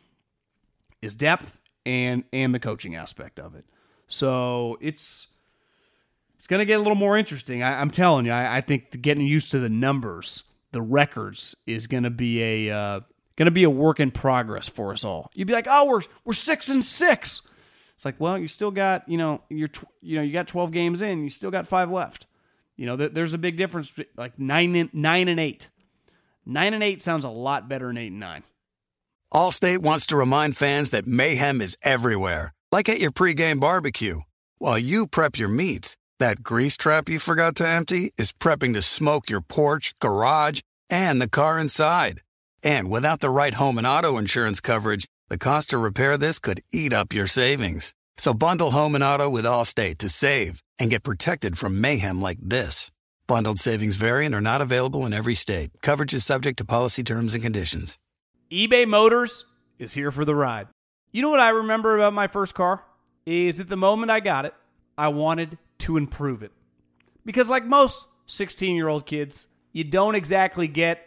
is depth and and the coaching aspect of it. So it's it's going to get a little more interesting. I, am telling you, I, I, think getting used to the numbers, the records, is going to be a uh, going to be a work in progress for us all. You'd be like, oh, we're we're six and six. It's like, well, you still got you know you're you know you got 12 games in, you still got five left. You know, there's a big difference, like nine and nine and eight. Nine and eight sounds a lot better than eight and nine. Allstate wants to remind fans that mayhem is everywhere, like at your pregame barbecue. While you prep your meats, that grease trap you forgot to empty is prepping to smoke your porch, garage, and the car inside. And without the right home and auto insurance coverage, the cost to repair this could eat up your savings. So bundle home and auto with Allstate to save and get protected from mayhem like this. Bundled savings variant are not available in every state. Coverage is subject to policy terms and conditions. eBay Motors is here for the ride. You know what I remember about my first car? Is at the moment I got it, I wanted to improve it. Because, like most 16 year old kids, you don't exactly get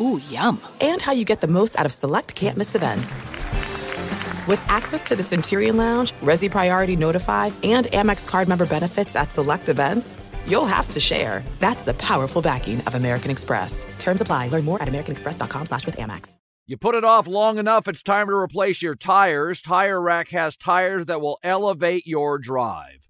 Ooh, yum. And how you get the most out of select can't miss events. With access to the Centurion Lounge, Resy Priority Notified, and Amex card member benefits at select events, you'll have to share. That's the powerful backing of American Express. Terms apply. Learn more at americanexpress.com slash with Amex. You put it off long enough, it's time to replace your tires. Tire Rack has tires that will elevate your drive.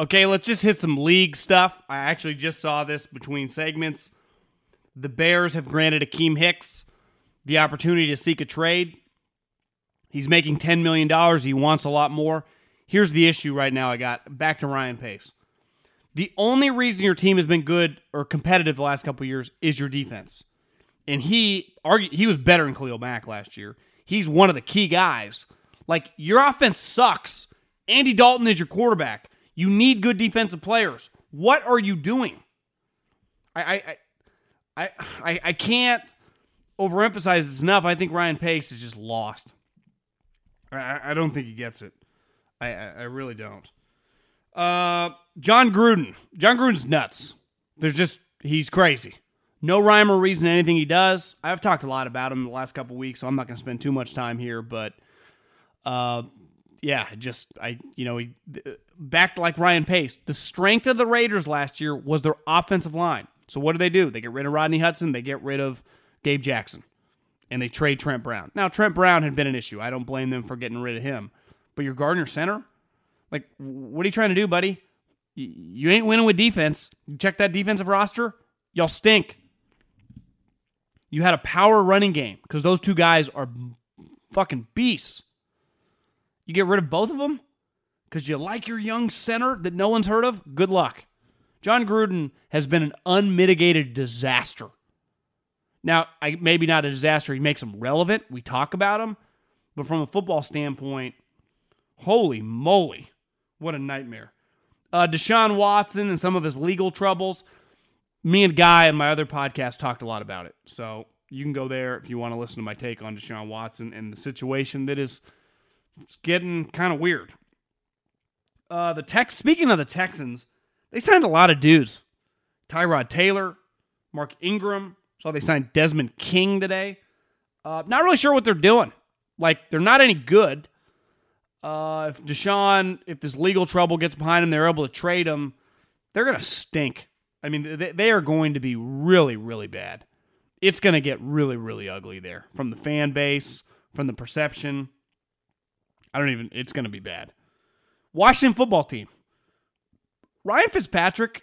Okay, let's just hit some league stuff. I actually just saw this between segments. The Bears have granted Akiem Hicks the opportunity to seek a trade. He's making $10 million. He wants a lot more. Here's the issue right now I got. Back to Ryan Pace. The only reason your team has been good or competitive the last couple years is your defense. And he argue, he was better than Khalil Mack last year. He's one of the key guys. Like your offense sucks. Andy Dalton is your quarterback. You need good defensive players. What are you doing? I I I I, I can't overemphasize this enough. I think Ryan Pace is just lost. I, I don't think he gets it. I, I, I really don't. Uh, Jon Gruden. Jon Gruden's nuts. There's just he's crazy. No rhyme or reason to anything he does. I've talked a lot about him the last couple weeks, so I'm not going to spend too much time here. But, uh, yeah, just I you know he backed like Ryan Pace. The strength of the Raiders last year was their offensive line. So what do they do? They get rid of Rodney Hudson. They get rid of Gabe Jackson and they trade Trent Brown. Now, Trent Brown had been an issue. I don't blame them for getting rid of him. But your Gardner center? Like, what are you trying to do, buddy? You ain't winning with defense. You check that defensive roster, y'all stink. You had a power running game because those two guys are fucking beasts. You get rid of both of them because you like your young center that no one's heard of? Good luck. Jon Gruden has been an unmitigated disaster now, I, maybe not a disaster. He makes them relevant. We talk about them. But from a football standpoint, holy moly, what a nightmare. Uh, Deshaun Watson and some of his legal troubles. Me and Guy and my other podcast talked a lot about it. So you can go there if you want to listen to my take on Deshaun Watson and the situation that is getting kind of weird. Uh, the Tex. Speaking of the Texans, they signed a lot of dudes. Tyrod Taylor, Mark Ingram, Saw they signed Desmond King today. Uh, not really sure what they're doing. Like they're not any good. Uh, if Deshaun, if this legal trouble gets behind him, they're able to trade him. They're gonna stink. I mean, they, they are going to be really, really bad. It's gonna get really, really ugly there from the fan base, from the perception. I don't even. It's gonna be bad. Washington football team. Ryan Fitzpatrick.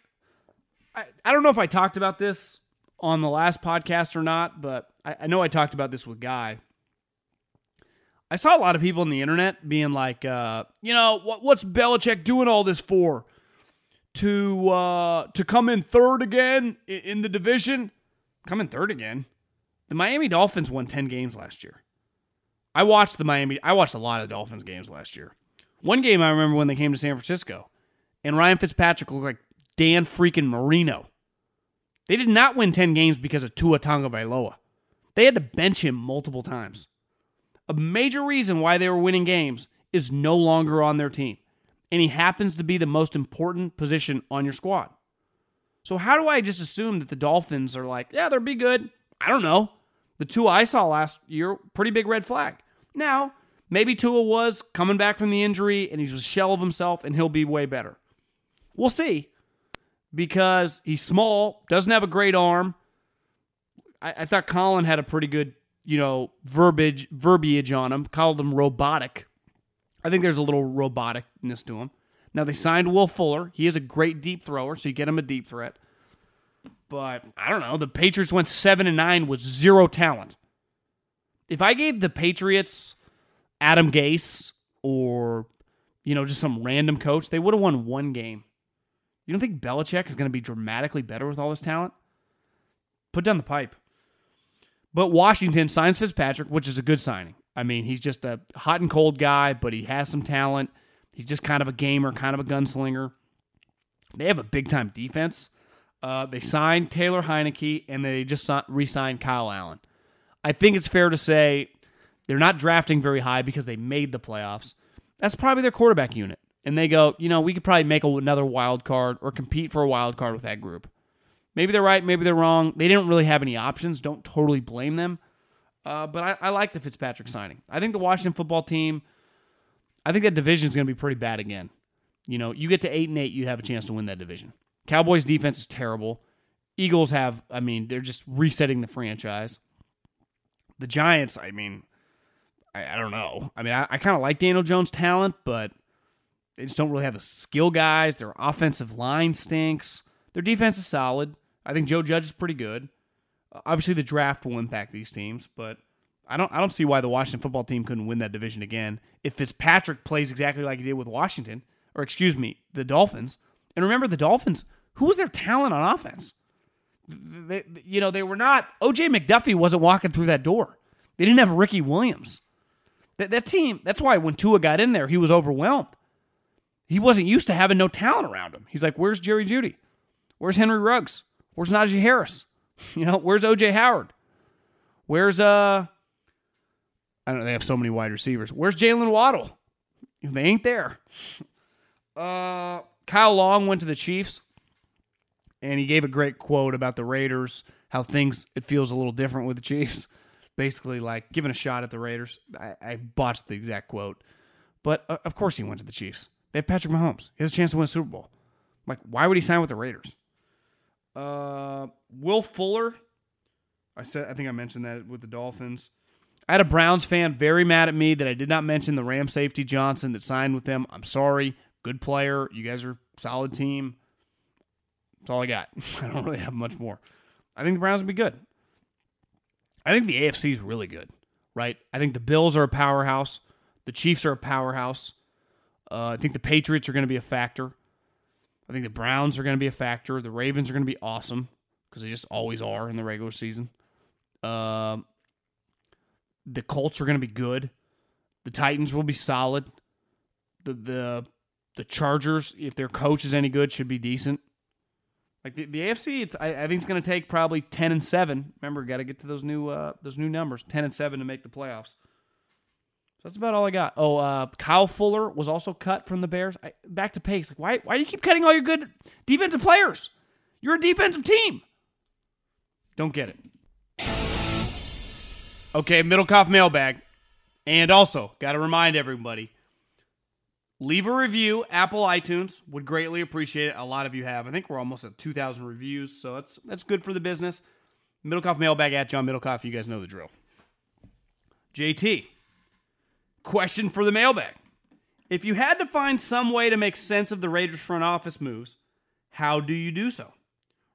I, I don't know if I talked about this on the last podcast or not, but I, I know I talked about this with Guy. I saw a lot of people on the internet being like, uh, you know, what, what's Belichick doing all this for? To uh, to come in third again in, in the division? Come in third again? The Miami Dolphins won 10 games last year. I watched the Miami, I watched a lot of Dolphins games last year. One game I remember when they came to San Francisco, and Ryan Fitzpatrick looked like Dan freaking Marino. They did not win 10 games because of Tua Tagovailoa. They had to bench him multiple times. A major reason why they were winning games is no longer on their team. And he happens to be the most important position on your squad. So how do I just assume that the Dolphins are like, yeah, they'll be good? I don't know. The two I saw last year, pretty big red flag. Now, maybe Tua was coming back from the injury and he's a shell of himself and he'll be way better. We'll see because he's small, doesn't have a great arm. I, I thought Colin had a pretty good, you know, verbiage verbiage on him. Called him robotic. I think there's a little roboticness to him. Now they signed Will Fuller. He is a great deep thrower, so you get him a deep threat. But I don't know. The Patriots went seven and nine with zero talent. If I gave the Patriots Adam Gase or you know just some random coach, they would have won one game. You don't think Belichick is going to be dramatically better with all this talent? Put down the pipe. But Washington signs Fitzpatrick, which is a good signing. I mean, he's just a hot and cold guy, but he has some talent. He's just kind of a gamer, kind of a gunslinger. They have a big time defense. Uh, they signed Taylor Heinicke and they just re signed Kyle Allen. I think it's fair to say they're not drafting very high because they made the playoffs. That's probably their quarterback unit and they go, you know, we could probably make another wild card or compete for a wild card with that group. Maybe they're right, maybe they're wrong. They didn't really have any options. Don't totally blame them. Uh, but I, I like the Fitzpatrick signing. I think the Washington football team, I think that division is going to be pretty bad again. You know, you get to eight and eight, you have a chance to win that division. Cowboys defense is terrible. Eagles have, I mean, they're just resetting the franchise. The Giants, I mean, I, I don't know. I mean, I, I kind of like Daniel Jones' talent, but they just don't really have the skill guys. Their offensive line stinks. Their defense is solid. I think Joe Judge is pretty good. Uh, obviously, the draft will impact these teams, but I don't I don't see why the Washington football team couldn't win that division again if Fitzpatrick plays exactly like he did with Washington, or excuse me, the Dolphins. And remember, the Dolphins, who was their talent on offense? They, you know, they were not. OJ McDuffie wasn't walking through that door. They didn't have Ricky Williams. That that team. That's why when Tua got in there, he was overwhelmed. He wasn't used to having no talent around him. He's like, "Where's Jerry Jeudy? Where's Henry Ruggs? Where's Najee Harris? You know, where's OJ Howard? Where's uh I don't know, they have so many wide receivers. Where's Jaylen Waddle? They ain't there. Uh Kyle Long went to the Chiefs and he gave a great quote about the Raiders, how things it feels a little different with the Chiefs. Basically, like giving a shot at the Raiders. I, I botched the exact quote, but uh, of course he went to the Chiefs. They have Patrick Mahomes. He has a chance to win a Super Bowl. Like, why would he sign with the Raiders? Uh, Will Fuller. I said I think I mentioned that with the Dolphins. I had a Browns fan very mad at me that I did not mention the Ram safety Johnson that signed with them. I'm sorry. Good player. You guys are solid team. That's all I got. I don't really have much more. I think the Browns will be good. I think the AFC is really good, right? I think the Bills are a powerhouse. The Chiefs are a powerhouse. Uh, I think the Patriots are going to be a factor. I think the Browns are going to be a factor. The Ravens are going to be awesome because they just always are in the regular season. Uh, the Colts are going to be good. The Titans will be solid. The the the Chargers, if their coach is any good, should be decent. Like the, the AFC, it's I, I think it's going to take probably ten and seven. Remember, got to get to those new uh, those new numbers, ten and seven to make the playoffs. So that's about all I got. Oh, uh, Kyle Fuller was also cut from the Bears. I, back to Pace. Like, why? Why do you keep cutting all your good defensive players? You're a defensive team. Don't get it. Okay, Middlekauff mailbag, and also got to remind everybody: leave a review. Apple iTunes would greatly appreciate it. A lot of you have. I think we're almost at 2,000 reviews, so that's that's good for the business. Middlekauff mailbag at John Middlekauff. You guys know the drill. JT. Question for the mailbag. If you had to find some way to make sense of the Raiders front office moves, how do you do so?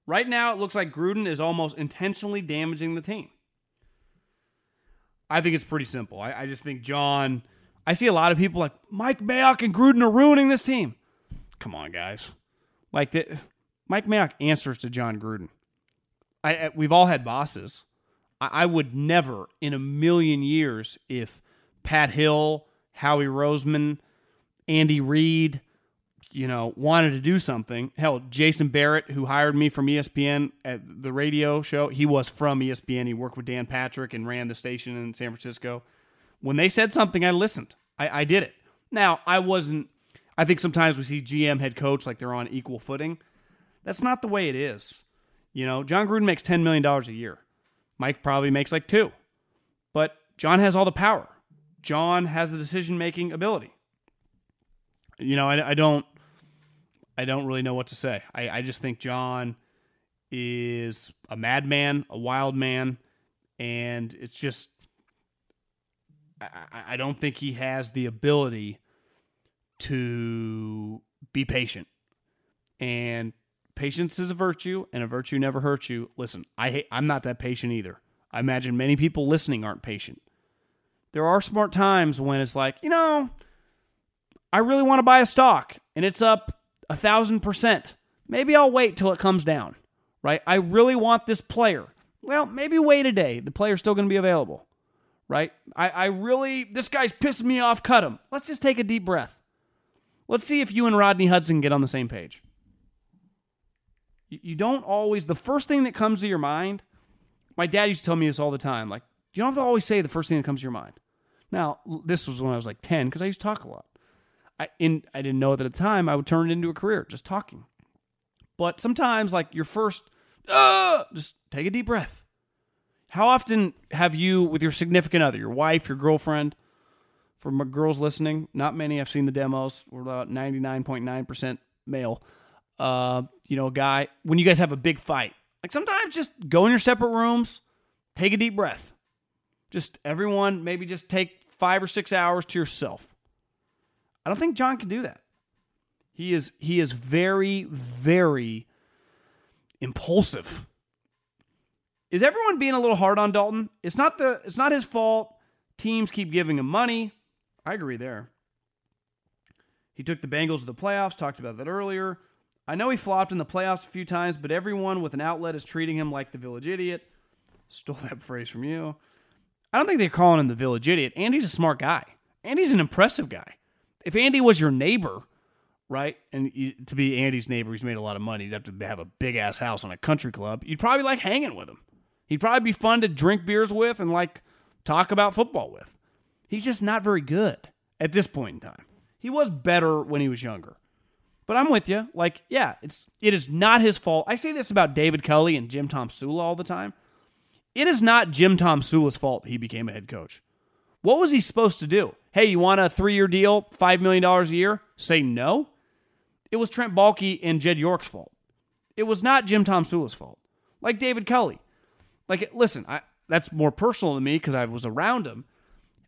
Right now, it looks like Gruden is almost intentionally damaging the team. I think it's pretty simple. I, I just think Jon, I see a lot of people like Mike Mayock and Gruden are ruining this team. Come on, guys. Like the, Mike Mayock answers to Jon Gruden. I, I we've all had bosses. I, I would never in a million years if Pat Hill, Howie Roseman, Andy Reid, you know, wanted to do something. Hell, Jason Barrett, who hired me from ESPN at the radio show, he was from ESPN. He worked with Dan Patrick and ran the station in San Francisco. When they said something, I listened. I, I did it. Now, I wasn't, I think sometimes we see GM head coach like they're on equal footing. That's not the way it is. You know, Jon Gruden makes $10 million a year. Mike probably makes like two. But Jon has all the power. Jon has the decision making ability. You know, I, I, don't, I don't really know what to say. I, I just think Jon is a madman, a wild man, and it's just, I, I don't think he has the ability to be patient. And patience is a virtue, and a virtue never hurts you. Listen, I hate, I'm not that patient either. I imagine many people listening aren't patient there are smart times when it's like, you know, I really want to buy a stock and it's up a thousand percent. Maybe I'll wait till it comes down, right? I really want this player. Well, maybe wait a day. The player's still going to be available, right? I, I really, this guy's pissing me off. Cut him. Let's just take a deep breath. Let's see if you and Rodney Hudson get on the same page. You, don't always, the first thing that comes to your mind, my dad used to tell me this all the time like, you don't have to always say the first thing that comes to your mind. Now, this was when I was like 10 because I used to talk a lot. I, in, I didn't know that at the time I would turn it into a career, just talking. But sometimes, like your first uh, just take a deep breath. How often have you, with your significant other, your wife, your girlfriend, for my girls listening, not many. I've seen the demos. We're about 99.9% male. Uh, you know, guy, when you guys have a big fight, like sometimes just go in your separate rooms, take a deep breath. Just everyone, maybe just take five or six hours to yourself. I don't think Jon can do that. He is he is very very impulsive. Is everyone being a little hard on Dalton? It's not the it's not his fault. Teams keep giving him money. I agree there. He took the Bengals to the playoffs, talked about that earlier. I know he flopped in the playoffs a few times, but everyone with an outlet is treating him like the village idiot. Stole that phrase from you. I don't think they're calling him the village idiot. Andy's a smart guy. Andy's an impressive guy. If Andy was your neighbor, right, and you, to be Andy's neighbor, he's made a lot of money. You'd have to have a big ass house on a country club. You'd probably like hanging with him. He'd probably be fun to drink beers with and like talk about football with. He's just not very good at this point in time. He was better when he was younger. But I'm with you. Like, yeah, it's it is not his fault. I say this about David Culley and Jim Tomsula all the time. It is not Jim Tomsula's fault he became a head coach. What was he supposed to do? Hey, you want a three-year deal, $5 million a year? Say no? It was Trent Baalke and Jed York's fault. It was not Jim Tomsula's fault. Like David Culley. Like, listen, I, that's more personal to me because I was around him.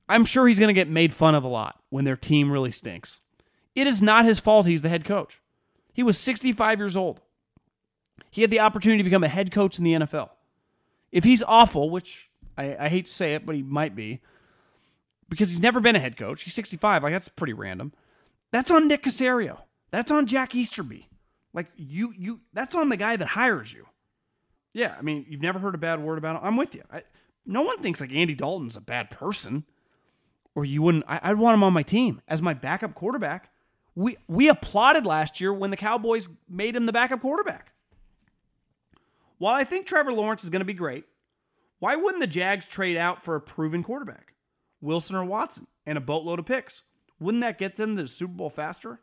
I'm sure he's going to get made fun of a lot when their team really stinks. It is not his fault he's the head coach. He was 65 years old. He had the opportunity to become a head coach in the NFL. If he's awful, which I, I hate to say it, but he might be, because he's never been a head coach. He's 65. Like that's pretty random. That's on Nick Caserio. That's on Jack Easterby. Like you, you. That's on the guy that hires you. Yeah, I mean, you've never heard a bad word about him. I'm with you. I, no one thinks like Andy Dalton's a bad person, or you wouldn't. I, I'd want him on my team as my backup quarterback. We we applauded last year when the Cowboys made him the backup quarterback. While I think Trevor Lawrence is going to be great, why wouldn't the Jags trade out for a proven quarterback, Wilson or Watson, and a boatload of picks? Wouldn't that get them to the Super Bowl faster?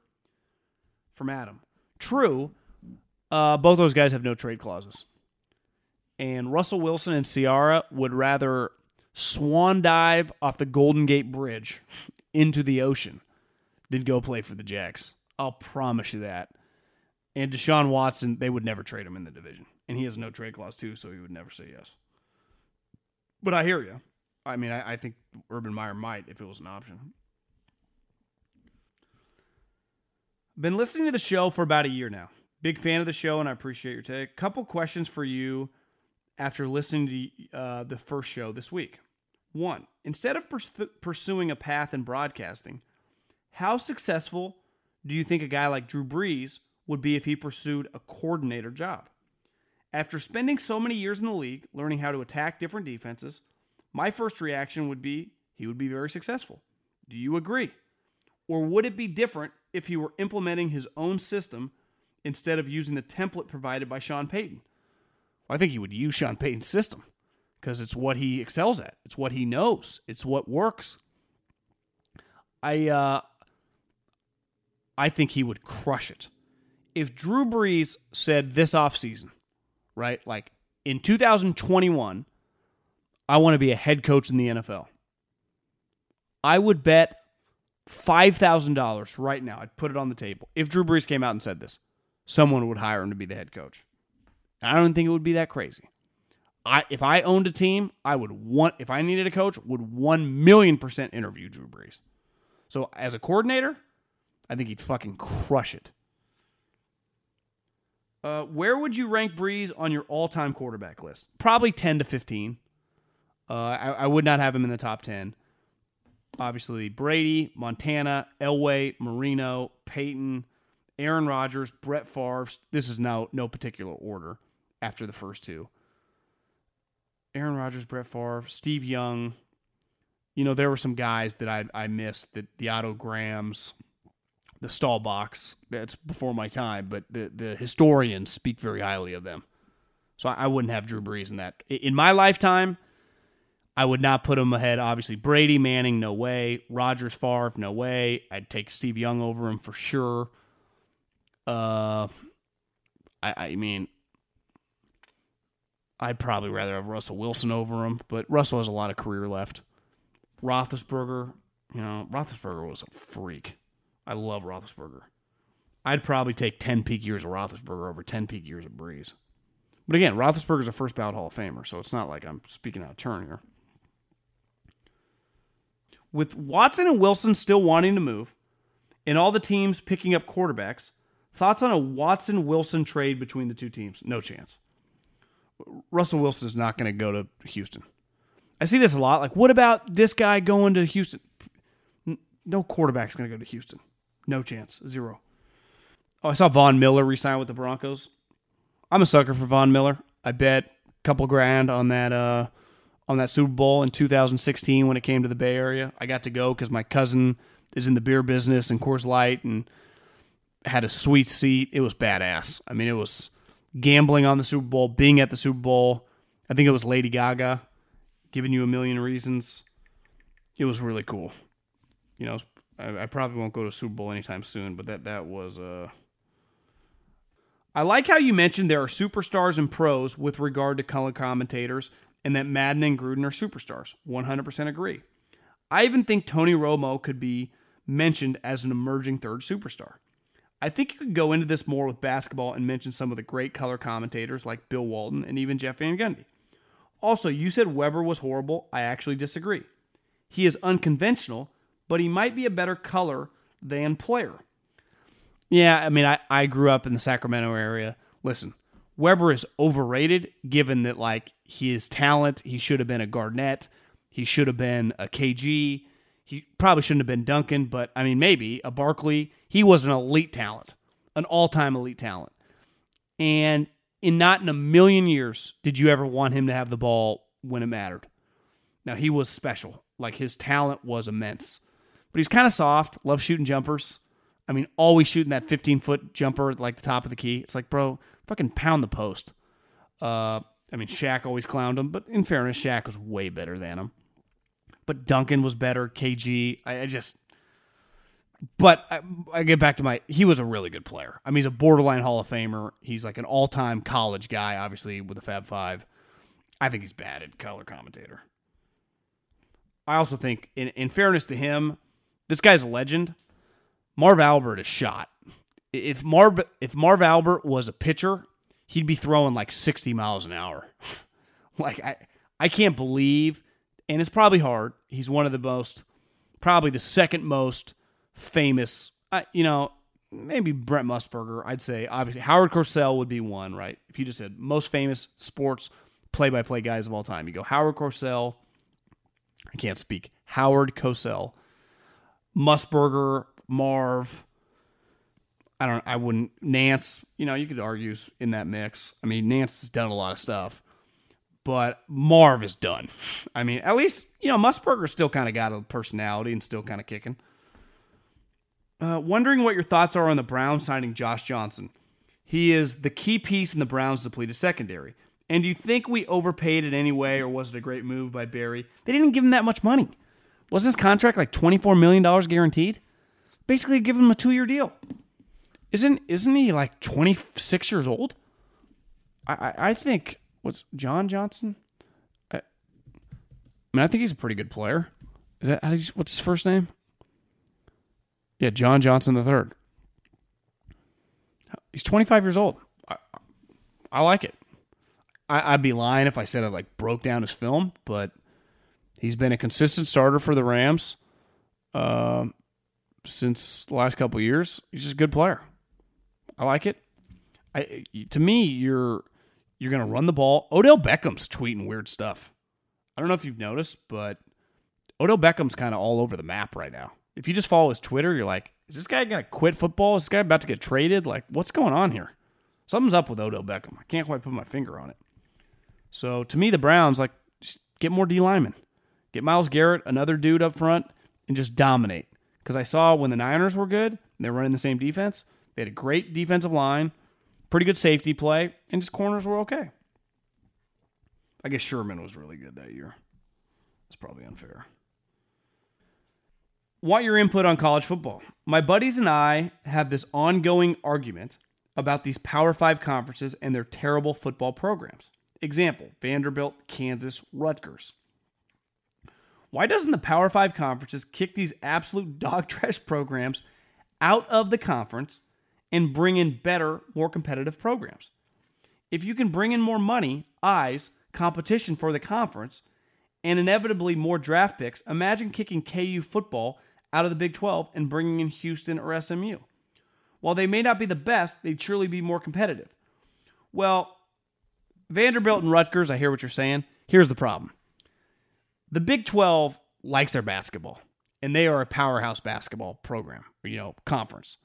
From Adam. True, uh, both those guys have no trade clauses. And Russell Wilson and Ciara would rather swan dive off the Golden Gate Bridge into the ocean than go play for the Jags. I'll promise you that. And Deshaun Watson, they would never trade him in the division. And he has no trade clause, too, so he would never say yes. But I hear you. I mean, I, I think Urban Meyer might if it was an option. Been listening to the show for about a year now. Big fan of the show, and I appreciate your take. Couple questions for you after listening to uh, the first show this week. One, instead of pers- pursuing a path in broadcasting, how successful do you think a guy like Drew Brees would be if he pursued a coordinator job? After spending so many years in the league, learning how to attack different defenses, my first reaction would be he would be very successful. Do you agree? Or would it be different if he were implementing his own system instead of using the template provided by Sean Payton? I think he would use Sean Payton's system because it's what he excels at. It's what he knows. It's what works. I uh, I think he would crush it. If Drew Brees said this offseason, right? Like in 2021, I want to be a head coach in the NFL. I would bet $5,000 right now. I'd put it on the table. If Drew Brees came out and said this, someone would hire him to be the head coach. I don't think it would be that crazy. I if I owned a team, I would want if I needed a coach, would one million percent interview Drew Brees. So as a coordinator, I think he'd fucking crush it. Uh, where would you rank Brees on your all-time quarterback list? Probably ten to fifteen. Uh, I, I would not have him in the top ten. Obviously, Brady, Montana, Elway, Marino, Peyton, Aaron Rodgers, Brett Favre. This is now no particular order after the first two. Aaron Rodgers, Brett Favre, Steve Young. You know, there were some guys that I, I missed, that the Otto Grahams, the Staubachs. That's before my time, but the, the historians speak very highly of them. So I, I wouldn't have Drew Brees in that. In my lifetime, I would not put him ahead. Obviously, Brady, Manning, no way. Rodgers, Favre, no way. I'd take Steve Young over him for sure. Uh, I, I mean, I'd probably rather have Russell Wilson over him, but Russell has a lot of career left. Roethlisberger, you know, Roethlisberger was a freak. I love Roethlisberger. I'd probably take 10 peak years of Roethlisberger over 10 peak years of Brees. But again, Roethlisberger's a first ballot Hall of Famer, so it's not like I'm speaking out of turn here. With Watson and Wilson still wanting to move, and all the teams picking up quarterbacks, thoughts on a Watson Wilson trade between the two teams? No chance. Russell Wilson is not going to go to Houston. I see this a lot. Like, what about this guy going to Houston? No quarterback's going to go to Houston. No chance. Zero. Oh, I saw Von Miller resign with the Broncos. I'm a sucker for Von Miller. I bet a couple grand on that uh, on that Super Bowl in 2016 when it came to the Bay Area. I got to go because my cousin is in the beer business and Coors Light and had a sweet seat. It was badass. I mean, it was gambling on the Super Bowl, being at the Super Bowl. I think it was Lady Gaga giving you a million reasons. It was really cool. You know, I, I probably won't go to Super Bowl anytime soon, but that that was uh I like how you mentioned there are superstars and pros with regard to color commentators and that Madden and Gruden are superstars. 100% agree. I even think Tony Romo could be mentioned as an emerging third superstar. I think you could go into this more with basketball and mention some of the great color commentators like Bill Walton and even Jeff Van Gundy. Also, you said Webber was horrible. I actually disagree. He is unconventional, but he might be a better color than player. Yeah, I mean, I, I grew up in the Sacramento area. Listen, Webber is overrated given that, like, his talent, he should have been a Garnett. He should have been a KG. He probably shouldn't have been Duncan, but I mean, maybe a Barkley. He was an elite talent, an all time elite talent. And in not in a million years did you ever want him to have the ball when it mattered. Now, he was special. Like, his talent was immense. But he's kind of soft, loves shooting jumpers. I mean, always shooting that 15 foot jumper like the top of the key. It's like, bro, fucking pound the post. Uh, I mean, Shaq always clowned him, but in fairness, Shaq was way better than him. But Duncan was better. KG, I, I just. But I, I, get back to my. He was a really good player. I mean, he's a borderline Hall of Famer. He's like an all time college guy, obviously, with the Fab Five. I think he's bad at color commentator. I also think, in, in fairness to him, this guy's a legend. Marv Albert is shot. If Marv if Marv Albert was a pitcher, he'd be throwing like 60 miles an hour. like I I can't believe and it's probably hard. He's one of the most probably the second most famous uh, you know, maybe Brent Musburger, I'd say obviously Howard Cosell would be one, right? If you just said most famous sports play-by-play guys of all time, you go Howard Cosell. I can't speak. Howard Cosell, Musburger, Marv. I don't. I wouldn't. Nance. You know, you could argue in that mix. I mean, Nance has done a lot of stuff, but Marv is done. I mean, at least you know Musburger still kind of got a personality and still kind of kicking. Uh, wondering what your thoughts are on the Browns signing Josh Johnson. He is the key piece in the Browns' depleted secondary. And do you think we overpaid in any way, or was it a great move by Barry? They didn't give him that much money. Wasn't his contract like $24 million guaranteed? basically give him a two year deal. Isn't isn't he like twenty six years old? I, I think what's John Johnson. I, I, mean, I think he's a pretty good player. Is that how you, what's his first name? Yeah, John Johnson the third. He's twenty five years old. I, I like it. I, I'd be lying if I said I like broke down his film, but he's been a consistent starter for the Rams. Um, since the last couple years. He's just a good player. I like it. I to me, you're you're gonna run the ball. Odell Beckham's tweeting weird stuff. I don't know if you've noticed, but Odell Beckham's kind of all over the map right now. If you just follow his Twitter, you're like, is this guy gonna quit football? Is this guy about to get traded? Like, what's going on here? Something's up with Odell Beckham. I can't quite put my finger on it. So to me, the Browns like get more D linemen, get Myles Garrett, another dude up front, and just dominate. Because I saw when the Niners were good, they're running the same defense. They had a great defensive line, pretty good safety play, and just corners were okay. I guess Sherman was really good that year. It's probably unfair. Want your input on college football? My buddies and I have this ongoing argument about these Power Five conferences and their terrible football programs. Example Vanderbilt, Kansas, Rutgers. Why doesn't the Power Five conferences kick these absolute dog trash programs out of the conference and bring in better, more competitive programs? If you can bring in more money, eyes, competition for the conference, and inevitably more draft picks, imagine kicking KU football out of the Big 12 and bringing in Houston or SMU. While they may not be the best, they'd surely be more competitive. Well, Vanderbilt and Rutgers, I hear what you're saying. Here's the problem the Big 12 likes their basketball, and they are a powerhouse basketball program, you know, conference.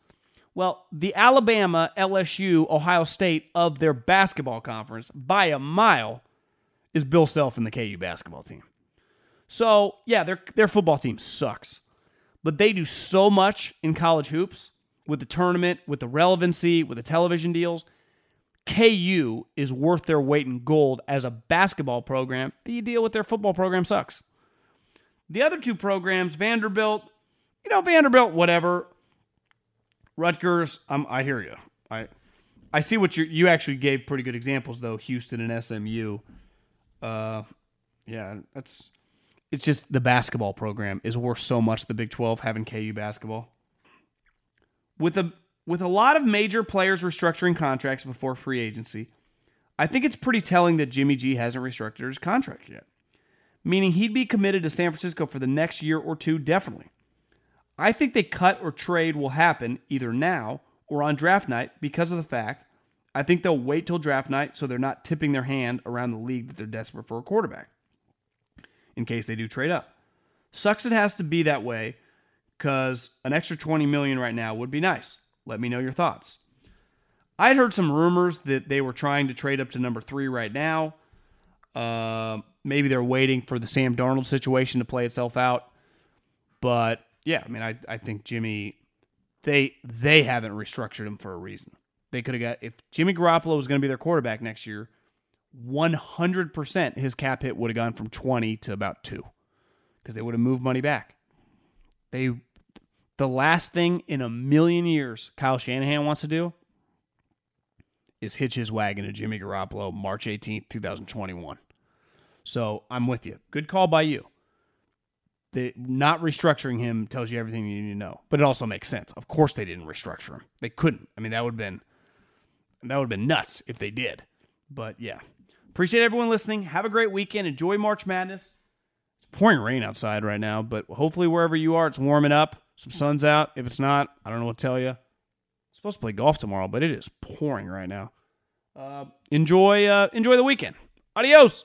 Well, the Alabama, LSU, Ohio State of their basketball conference by a mile is Bill Self and the KU basketball team. So, yeah, their their football team sucks. But they do so much in college hoops with the tournament, with the relevancy, with the television deals. KU is worth their weight in gold as a basketball program. The deal with their football program sucks. The other two programs, Vanderbilt, you know, Vanderbilt, whatever. Rutgers, um, I hear you. I I see what you you actually gave pretty good examples though. Houston and SMU. Uh, yeah, that's it's just the basketball program is worth so much. The Big Twelve having KU basketball with a with a lot of major players restructuring contracts before free agency. I think it's pretty telling that Jimmy G hasn't restructured his contract yet, meaning he'd be committed to San Francisco for the next year or two, definitely. I think they cut or trade will happen either now or on draft night because of the fact I think they'll wait till draft night so they're not tipping their hand around the league that they're desperate for a quarterback in case they do trade up. Sucks it has to be that way because an extra 20 million right now would be nice. Let me know your thoughts. I'd heard some rumors that they were trying to trade up to number three right now. Uh, maybe they're waiting for the Sam Darnold situation to play itself out. But yeah, I mean, I, I think Jimmy, they they haven't restructured him for a reason. They could have got if Jimmy Garoppolo was going to be their quarterback next year, 100% his cap hit would have gone from 20 to about 2 because they would have moved money back. They the last thing in a million years Kyle Shanahan wants to do is hitch his wagon to Jimmy Garoppolo March 18th, 2021. So I'm with you. Good call by you. The, not restructuring him tells you everything you need to know, but it also makes sense. Of course, they didn't restructure him. They couldn't. I mean, that would have been that would have been nuts if they did. But yeah, appreciate everyone listening. Have a great weekend. Enjoy March Madness. It's pouring rain outside right now, but hopefully wherever you are, it's warming up. Some sun's out. If it's not, I don't know what to tell you. I'm supposed to play golf tomorrow, but it is pouring right now. Uh, enjoy uh, enjoy the weekend. Adios.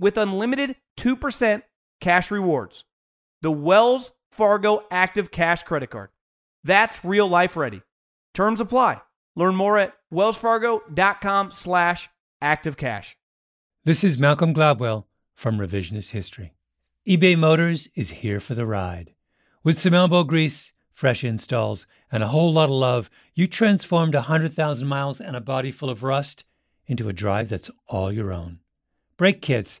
with unlimited 2% cash rewards. The Wells Fargo Active Cash Credit Card. That's real life ready. Terms apply. Learn more at wellsfargo.com slash activecash. This is Malcolm Gladwell from Revisionist History. eBay Motors is here for the ride. With some elbow grease, fresh installs, and a whole lot of love, you transformed 100,000 miles and a body full of rust into a drive that's all your own. Brake kits,